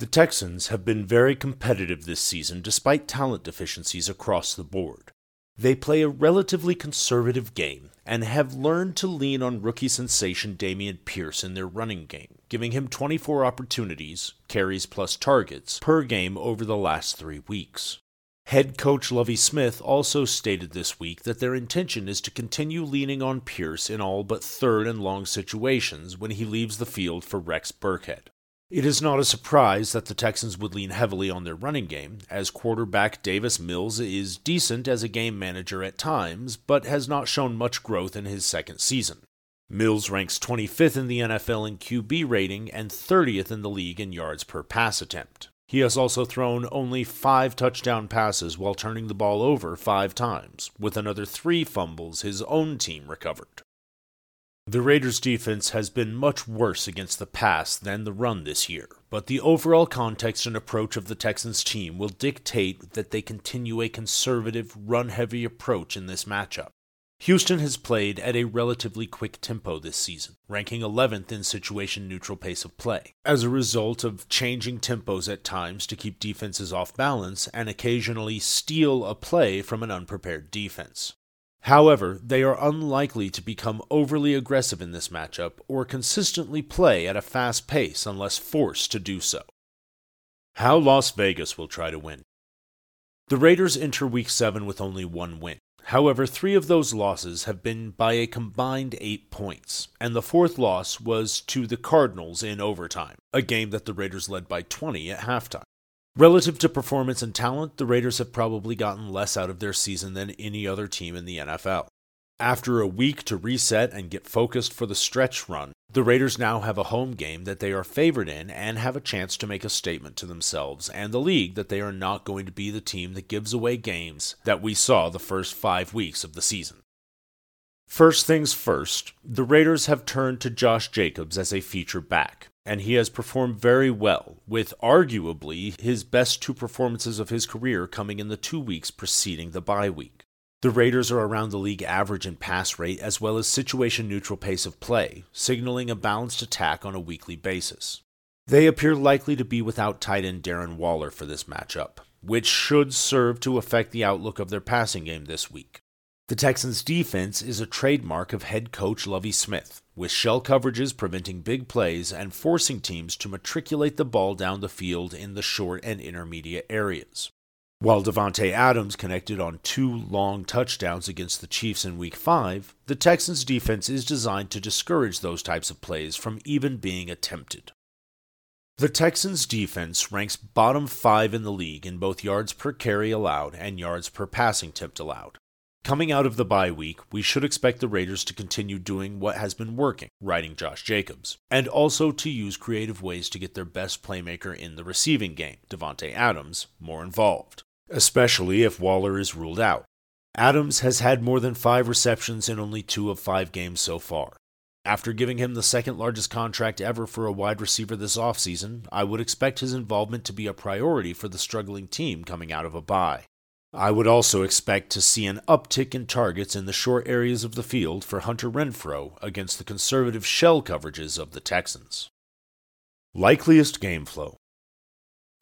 The Texans have been very competitive this season despite talent deficiencies across the board. They play a relatively conservative game and have learned to lean on rookie sensation Dameon Pierce in their running game, giving him 24 opportunities, carries plus targets, per game over the last three weeks. Head coach Lovie Smith also stated this week that their intention is to continue leaning on Pierce in all but third and long situations when he leaves the field for Rex Burkhead. It is not a surprise that the Texans would lean heavily on their running game, as quarterback Davis Mills is decent as a game manager at times, but has not shown much growth in his second season. Mills ranks 25th in the NFL in QB rating and 30th in the league in yards per pass attempt. He has also thrown only five touchdown passes while turning the ball over five times, with another three fumbles his own team recovered. The Raiders' defense has been much worse against the pass than the run this year, but the overall context and approach of the Texans team will dictate that they continue a conservative, run heavy approach in this matchup. Houston has played at a relatively quick tempo this season, ranking 11th in situation neutral pace of play, as a result of changing tempos at times to keep defenses off balance and occasionally steal a play from an unprepared defense. However, they are unlikely to become overly aggressive in this matchup or consistently play at a fast pace unless forced to do so. How Las Vegas will try to win. The Raiders enter Week 7 with only one win, However, three of those losses have been by a combined eight points, and the fourth loss was to the Cardinals in overtime, a game that the Raiders led by 20 at halftime. Relative to performance and talent, the Raiders have probably gotten less out of their season than any other team in the NFL. After a week to reset and get focused for the stretch run, the Raiders now have a home game that they are favored in and have a chance to make a statement to themselves and the league that they are not going to be the team that gives away games that we saw the first five weeks of the season. First things first, the Raiders have turned to Josh Jacobs as a feature back, and he has performed very well, with arguably his best two performances of his career coming in the two weeks preceding the bye week. The Raiders are around the league average in pass rate as well as situation neutral pace of play, signaling a balanced attack on a weekly basis. They appear likely to be without tight end Darren Waller for this matchup, which should serve to affect the outlook of their passing game this week. The Texans' defense is a trademark of head coach Lovie Smith, with shell coverages preventing big plays and forcing teams to matriculate the ball down the field in the short and intermediate areas. While Davante Adams connected on two long touchdowns against the Chiefs in Week 5, the Texans' defense is designed to discourage those types of plays from even being attempted. The Texans' defense ranks bottom five in the league in both yards per carry allowed and yards per passing attempt allowed. Coming out of the bye week, we should expect the Raiders to continue doing what has been working, riding Josh Jacobs, and also to use creative ways to get their best playmaker in the receiving game, Davante Adams, more involved especially if Waller is ruled out. Adams has had more than five receptions in only two of five games so far. After giving him the second largest contract ever for a wide receiver this offseason, I would expect his involvement to be a priority for the struggling team coming out of a bye. I would also expect to see an uptick in targets in the short areas of the field for Hunter Renfrow against the conservative shell coverages of the Texans. Likeliest game flow.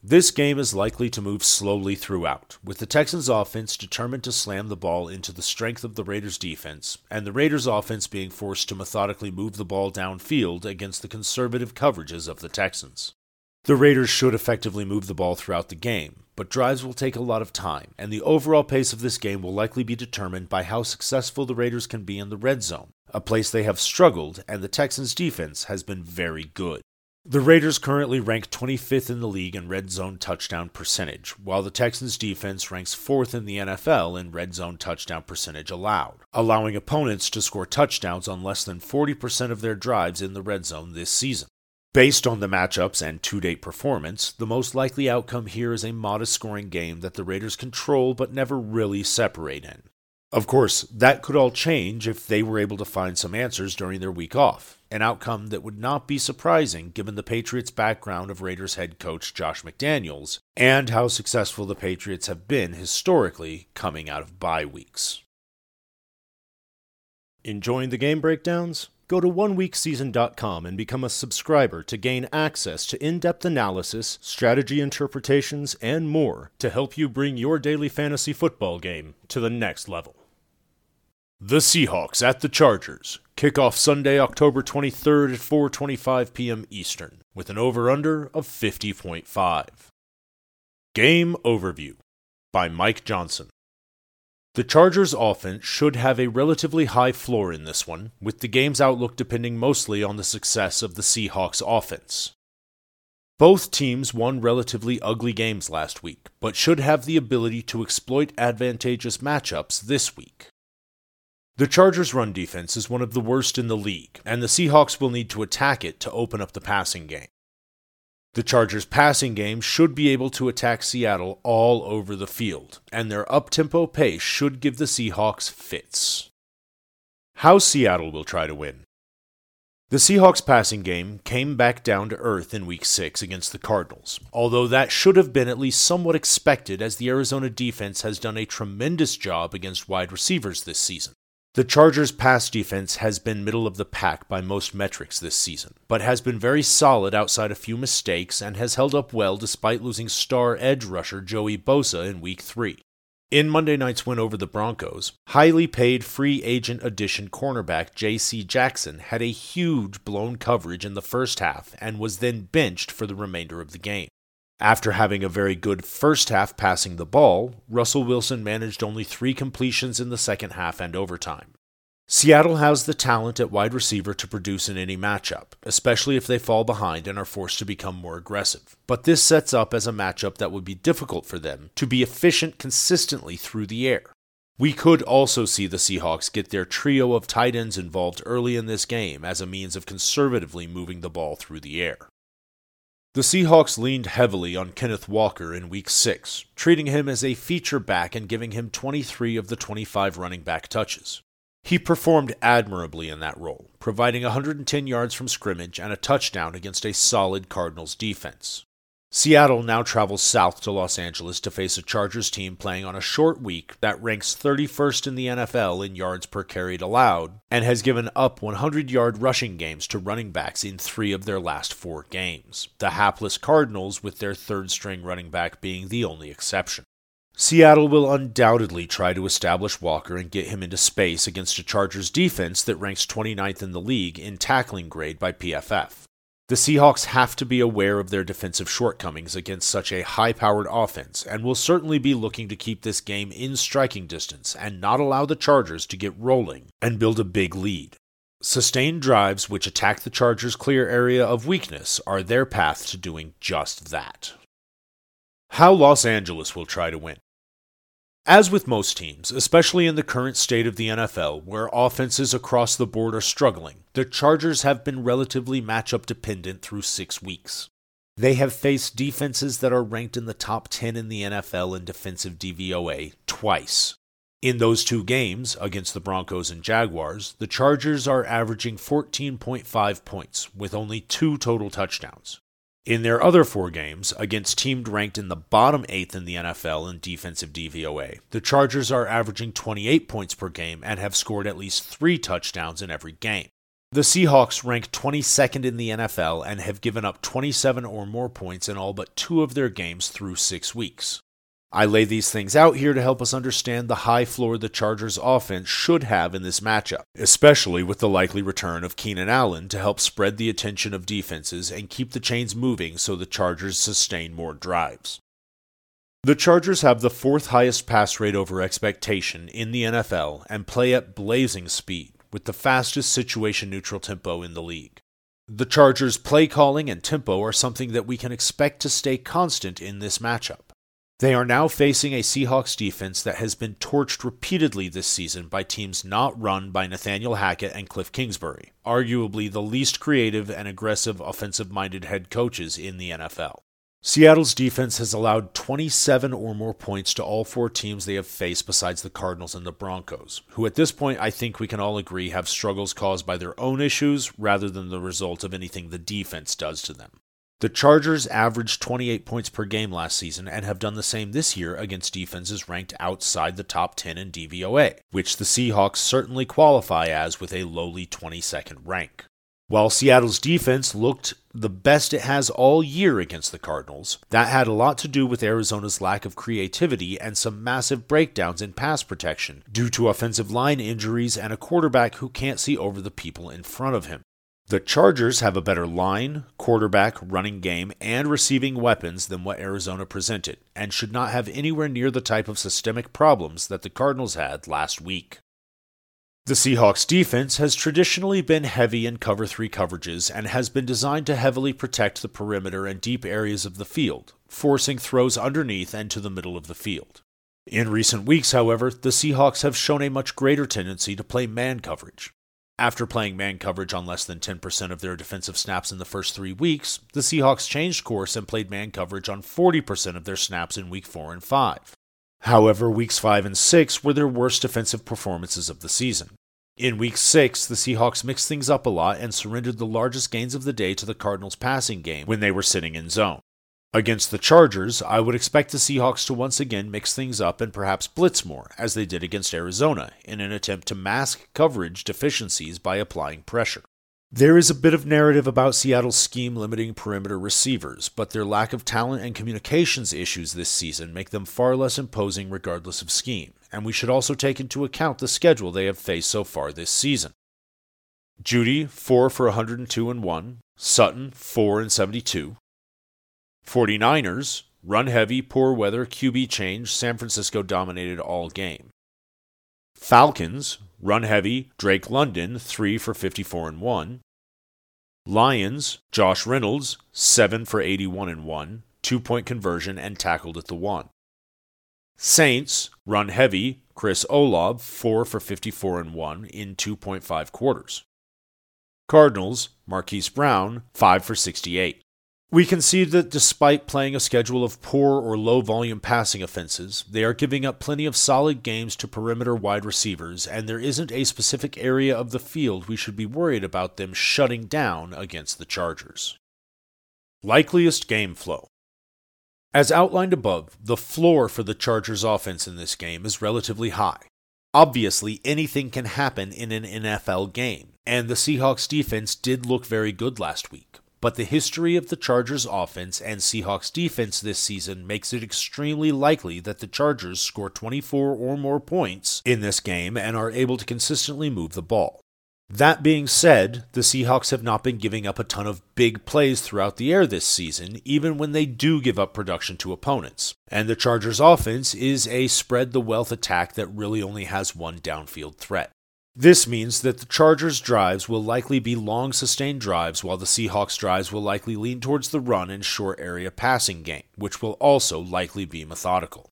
This game is likely to move slowly throughout, with the Texans offense determined to slam the ball into the strength of the Raiders defense, and the Raiders offense being forced to methodically move the ball downfield against the conservative coverages of the Texans. The Raiders should effectively move the ball throughout the game, but drives will take a lot of time, and the overall pace of this game will likely be determined by how successful the Raiders can be in the red zone, a place they have struggled, and the Texans' defense has been very good. The Raiders currently rank 25th in the league in red zone touchdown percentage, while the Texans defense ranks 4th in the NFL in red zone touchdown percentage allowed, allowing opponents to score touchdowns on less than 40% of their drives in the red zone this season. Based on the matchups and to date performance, the most likely outcome here is a modest scoring game that the Raiders control but never really separate in. Of course, that could all change if they were able to find some answers during their week off, an outcome that would not be surprising given the Patriots' background of Raiders head coach Josh McDaniels and how successful the Patriots have been historically coming out of bye weeks. Enjoying the game breakdowns? Go to oneweekseason.com and become a subscriber to gain access to in depth analysis, strategy interpretations, and more to help you bring your daily fantasy football game to the next level. The Seahawks at the Chargers. Kickoff Sunday, October 23rd at 4:25 p.m. Eastern with an over/under of 50.5. Game overview by Mike Johnson. The Chargers offense should have a relatively high floor in this one, with the game's outlook depending mostly on the success of the Seahawks offense. Both teams won relatively ugly games last week, but should have the ability to exploit advantageous matchups this week. The Chargers' run defense is one of the worst in the league, and the Seahawks will need to attack it to open up the passing game. The Chargers' passing game should be able to attack Seattle all over the field, and their up tempo pace should give the Seahawks fits. How Seattle will try to win. The Seahawks' passing game came back down to earth in Week 6 against the Cardinals, although that should have been at least somewhat expected as the Arizona defense has done a tremendous job against wide receivers this season. The Chargers' pass defense has been middle of the pack by most metrics this season, but has been very solid outside a few mistakes and has held up well despite losing star edge rusher Joey Bosa in Week 3. In Monday night's win over the Broncos, highly paid free agent addition cornerback J.C. Jackson had a huge blown coverage in the first half and was then benched for the remainder of the game. After having a very good first half passing the ball, Russell Wilson managed only three completions in the second half and overtime. Seattle has the talent at wide receiver to produce in any matchup, especially if they fall behind and are forced to become more aggressive. But this sets up as a matchup that would be difficult for them to be efficient consistently through the air. We could also see the Seahawks get their trio of tight ends involved early in this game as a means of conservatively moving the ball through the air. The Seahawks leaned heavily on Kenneth Walker in Week 6, treating him as a feature back and giving him 23 of the 25 running back touches. He performed admirably in that role, providing 110 yards from scrimmage and a touchdown against a solid Cardinals defense. Seattle now travels south to Los Angeles to face a Chargers team playing on a short week that ranks 31st in the NFL in yards per carried allowed and has given up 100 yard rushing games to running backs in three of their last four games, the hapless Cardinals with their third string running back being the only exception. Seattle will undoubtedly try to establish Walker and get him into space against a Chargers defense that ranks 29th in the league in tackling grade by PFF. The Seahawks have to be aware of their defensive shortcomings against such a high powered offense and will certainly be looking to keep this game in striking distance and not allow the Chargers to get rolling and build a big lead. Sustained drives which attack the Chargers' clear area of weakness are their path to doing just that. How Los Angeles will try to win. As with most teams, especially in the current state of the NFL, where offenses across the board are struggling, the Chargers have been relatively matchup dependent through six weeks. They have faced defenses that are ranked in the top 10 in the NFL in defensive DVOA twice. In those two games, against the Broncos and Jaguars, the Chargers are averaging 14.5 points, with only two total touchdowns. In their other four games, against teams ranked in the bottom eighth in the NFL in defensive DVOA, the Chargers are averaging 28 points per game and have scored at least three touchdowns in every game. The Seahawks rank 22nd in the NFL and have given up 27 or more points in all but two of their games through six weeks. I lay these things out here to help us understand the high floor the Chargers offense should have in this matchup, especially with the likely return of Keenan Allen to help spread the attention of defenses and keep the chains moving so the Chargers sustain more drives. The Chargers have the fourth highest pass rate over expectation in the NFL and play at blazing speed with the fastest situation neutral tempo in the league. The Chargers' play calling and tempo are something that we can expect to stay constant in this matchup. They are now facing a Seahawks defense that has been torched repeatedly this season by teams not run by Nathaniel Hackett and Cliff Kingsbury, arguably the least creative and aggressive offensive minded head coaches in the NFL. Seattle's defense has allowed 27 or more points to all four teams they have faced besides the Cardinals and the Broncos, who at this point I think we can all agree have struggles caused by their own issues rather than the result of anything the defense does to them. The Chargers averaged 28 points per game last season and have done the same this year against defenses ranked outside the top 10 in DVOA, which the Seahawks certainly qualify as with a lowly 22nd rank. While Seattle's defense looked the best it has all year against the Cardinals, that had a lot to do with Arizona's lack of creativity and some massive breakdowns in pass protection due to offensive line injuries and a quarterback who can't see over the people in front of him. The Chargers have a better line, quarterback, running game, and receiving weapons than what Arizona presented, and should not have anywhere near the type of systemic problems that the Cardinals had last week. The Seahawks defense has traditionally been heavy in cover 3 coverages and has been designed to heavily protect the perimeter and deep areas of the field, forcing throws underneath and to the middle of the field. In recent weeks, however, the Seahawks have shown a much greater tendency to play man coverage. After playing man coverage on less than 10% of their defensive snaps in the first three weeks, the Seahawks changed course and played man coverage on 40% of their snaps in week 4 and 5. However, weeks 5 and 6 were their worst defensive performances of the season. In week 6, the Seahawks mixed things up a lot and surrendered the largest gains of the day to the Cardinals' passing game when they were sitting in zone. Against the Chargers, I would expect the Seahawks to once again mix things up and perhaps blitz more, as they did against Arizona, in an attempt to mask coverage deficiencies by applying pressure. There is a bit of narrative about Seattle's scheme limiting perimeter receivers, but their lack of talent and communications issues this season make them far less imposing regardless of scheme, and we should also take into account the schedule they have faced so far this season. Jeudy, 4 for 102 and 1, Sutton, 4 and 72, 49ers, run heavy, poor weather, QB change, San Francisco dominated all game. Falcons, run heavy, Drake London, 3 for 54 and 1. Lions, Josh Reynolds, 7 for 81 and 1, 2 point conversion and tackled at the 1. Saints, run heavy, Chris Olave, 4 for 54 and 1 in 2.5 quarters. Cardinals, Marquise Brown, 5 for 68. We can see that despite playing a schedule of poor or low volume passing offenses, they are giving up plenty of solid games to perimeter wide receivers, and there isn't a specific area of the field we should be worried about them shutting down against the Chargers. Likeliest game flow. As outlined above, the floor for the Chargers offense in this game is relatively high. Obviously, anything can happen in an NFL game, and the Seahawks defense did look very good last week but the history of the Chargers offense and Seahawks defense this season makes it extremely likely that the Chargers score 24 or more points in this game and are able to consistently move the ball. That being said, the Seahawks have not been giving up a ton of big plays throughout the air this season, even when they do give up production to opponents. And the Chargers' offense is a spread the wealth attack that really only has one downfield threat. This means that the Chargers' drives will likely be long sustained drives, while the Seahawks' drives will likely lean towards the run and short area passing game, which will also likely be methodical.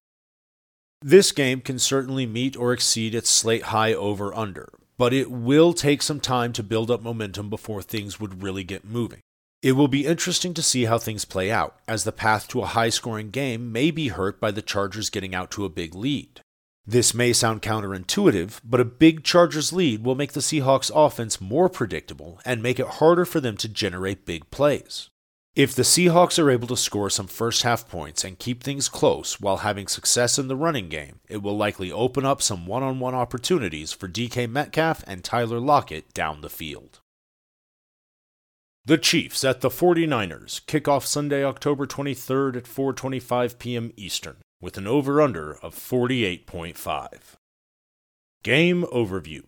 This game can certainly meet or exceed its slate high over under, but it will take some time to build up momentum before things would really get moving. It will be interesting to see how things play out, as the path to a high scoring game may be hurt by the Chargers getting out to a big lead. This may sound counterintuitive, but a big Chargers lead will make the Seahawks offense more predictable and make it harder for them to generate big plays. If the Seahawks are able to score some first half points and keep things close while having success in the running game, it will likely open up some one on one opportunities for DK Metcalf and Tyler Lockett down the field. The Chiefs at the 49ers kick off Sunday, October 23rd at 4:25 p.m. Eastern with an over/under of 48.5. Game overview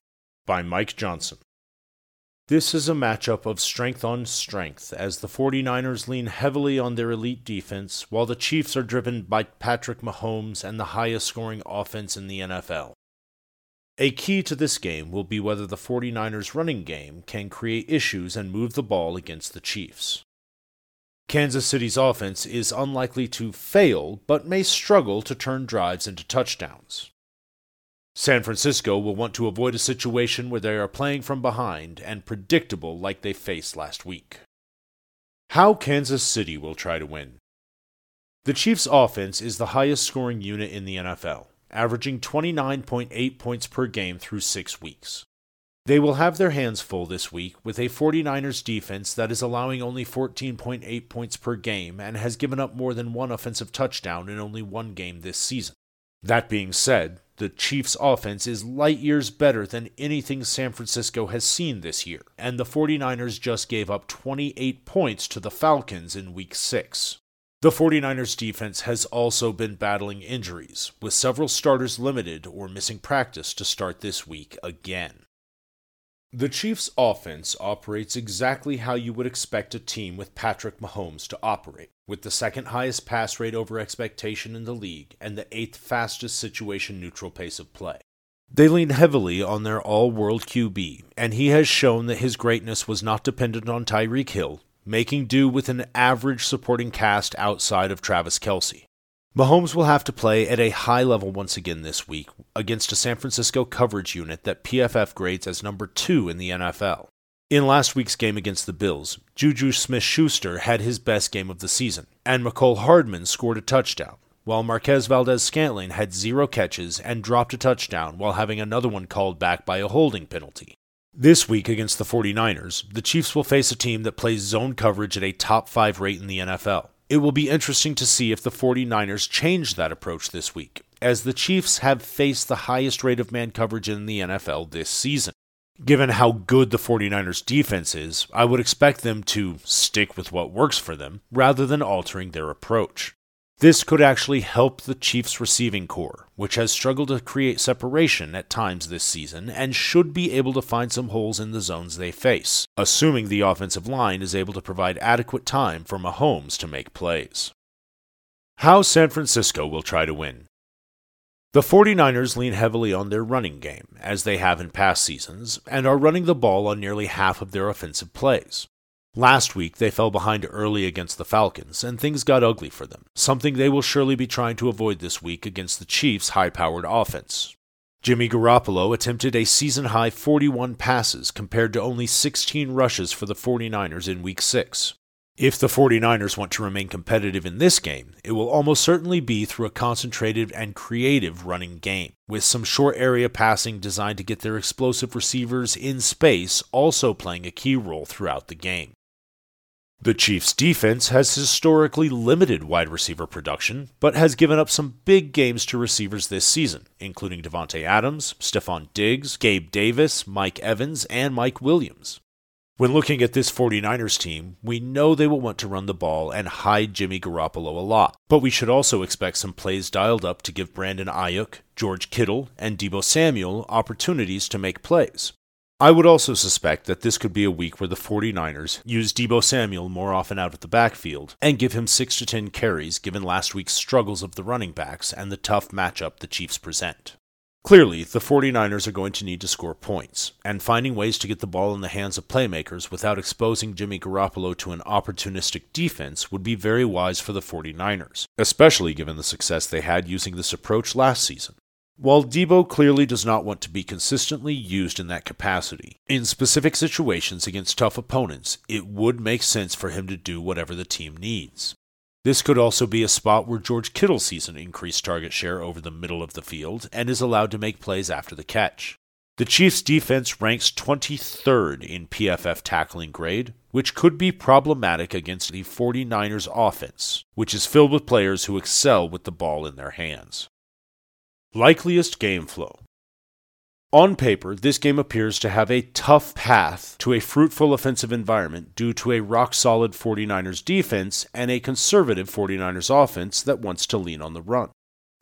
by Mike Johnson. This is a matchup of strength on strength as the 49ers lean heavily on their elite defense while the Chiefs are driven by Patrick Mahomes and the highest scoring offense in the NFL. A key to this game will be whether the 49ers running game can create issues and move the ball against the Chiefs. Kansas City's offense is unlikely to fail, but may struggle to turn drives into touchdowns. San Francisco will want to avoid a situation where they are playing from behind and predictable like they faced last week. How Kansas City will try to win. The Chiefs' offense is the highest scoring unit in the NFL, averaging 29.8 points per game through six weeks. They will have their hands full this week with a 49ers defense that is allowing only 14.8 points per game and has given up more than one offensive touchdown in only one game this season. That being said, the Chiefs' offense is light years better than anything San Francisco has seen this year, and the 49ers just gave up 28 points to the Falcons in Week 6. The 49ers defense has also been battling injuries, with several starters limited or missing practice to start this week again. The Chiefs' offense operates exactly how you would expect a team with Patrick Mahomes to operate, with the second highest pass rate over expectation in the league and the eighth fastest situation neutral pace of play. They lean heavily on their all world QB, and he has shown that his greatness was not dependent on Tyreek Hill, making do with an average supporting cast outside of Travis Kelce. Mahomes will have to play at a high level once again this week against a San Francisco coverage unit that PFF grades as number two in the NFL. In last week's game against the Bills, Juju Smith Schuster had his best game of the season, and Mecole Hardman scored a touchdown, while Marquez Valdes Scantling had zero catches and dropped a touchdown while having another one called back by a holding penalty. This week against the 49ers, the Chiefs will face a team that plays zone coverage at a top 5 rate in the NFL. It will be interesting to see if the 49ers change that approach this week, as the Chiefs have faced the highest rate of man coverage in the NFL this season. Given how good the 49ers defense is, I would expect them to stick with what works for them rather than altering their approach. This could actually help the Chiefs' receiving corps, which has struggled to create separation at times this season and should be able to find some holes in the zones they face, assuming the offensive line is able to provide adequate time for Mahomes to make plays. How San Francisco will try to win. The 49ers lean heavily on their running game, as they have in past seasons, and are running the ball on nearly half of their offensive plays. Last week, they fell behind early against the Falcons, and things got ugly for them, something they will surely be trying to avoid this week against the Chiefs' high powered offense. Jimmy Garoppolo attempted a season high 41 passes compared to only 16 rushes for the 49ers in Week 6. If the 49ers want to remain competitive in this game, it will almost certainly be through a concentrated and creative running game, with some short area passing designed to get their explosive receivers in space also playing a key role throughout the game. The Chiefs' defense has historically limited wide receiver production, but has given up some big games to receivers this season, including Davante Adams, Stefon Diggs, Gabe Davis, Mike Evans, and Mike Williams. When looking at this 49ers team, we know they will want to run the ball and hide Jimmy Garoppolo a lot, but we should also expect some plays dialed up to give Brandon Aiyuk, George Kittle, and Deebo Samuel opportunities to make plays. I would also suspect that this could be a week where the 49ers use Deebo Samuel more often out of the backfield and give him 6 to 10 carries given last week's struggles of the running backs and the tough matchup the Chiefs present. Clearly, the 49ers are going to need to score points, and finding ways to get the ball in the hands of playmakers without exposing Jimmy Garoppolo to an opportunistic defense would be very wise for the 49ers, especially given the success they had using this approach last season. While Deebo clearly does not want to be consistently used in that capacity, in specific situations against tough opponents, it would make sense for him to do whatever the team needs. This could also be a spot where George Kittle sees an increased target share over the middle of the field and is allowed to make plays after the catch. The Chiefs' defense ranks 23rd in PFF tackling grade, which could be problematic against the 49ers offense, which is filled with players who excel with the ball in their hands. Likeliest game flow. On paper, this game appears to have a tough path to a fruitful offensive environment due to a rock solid 49ers defense and a conservative 49ers offense that wants to lean on the run.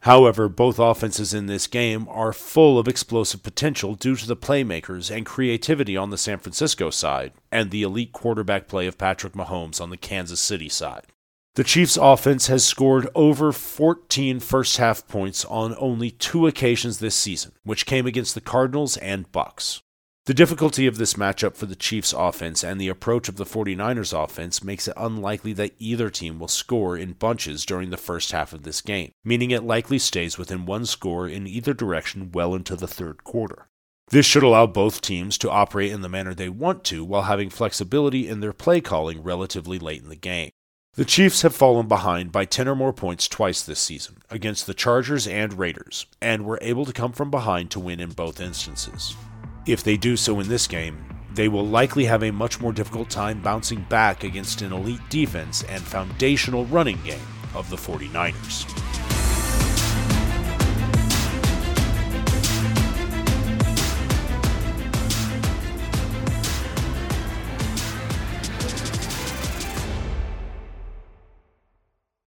However, both offenses in this game are full of explosive potential due to the playmakers and creativity on the San Francisco side and the elite quarterback play of Patrick Mahomes on the Kansas City side. The Chiefs' offense has scored over 14 first half points on only two occasions this season, which came against the Cardinals and Bucs. The difficulty of this matchup for the Chiefs' offense and the approach of the 49ers' offense makes it unlikely that either team will score in bunches during the first half of this game, meaning it likely stays within one score in either direction well into the third quarter. This should allow both teams to operate in the manner they want to while having flexibility in their play calling relatively late in the game. The Chiefs have fallen behind by 10 or more points twice this season, against the Chargers and Raiders, and were able to come from behind to win in both instances. If they do so in this game, they will likely have a much more difficult time bouncing back against an elite defense and foundational running game of the 49ers.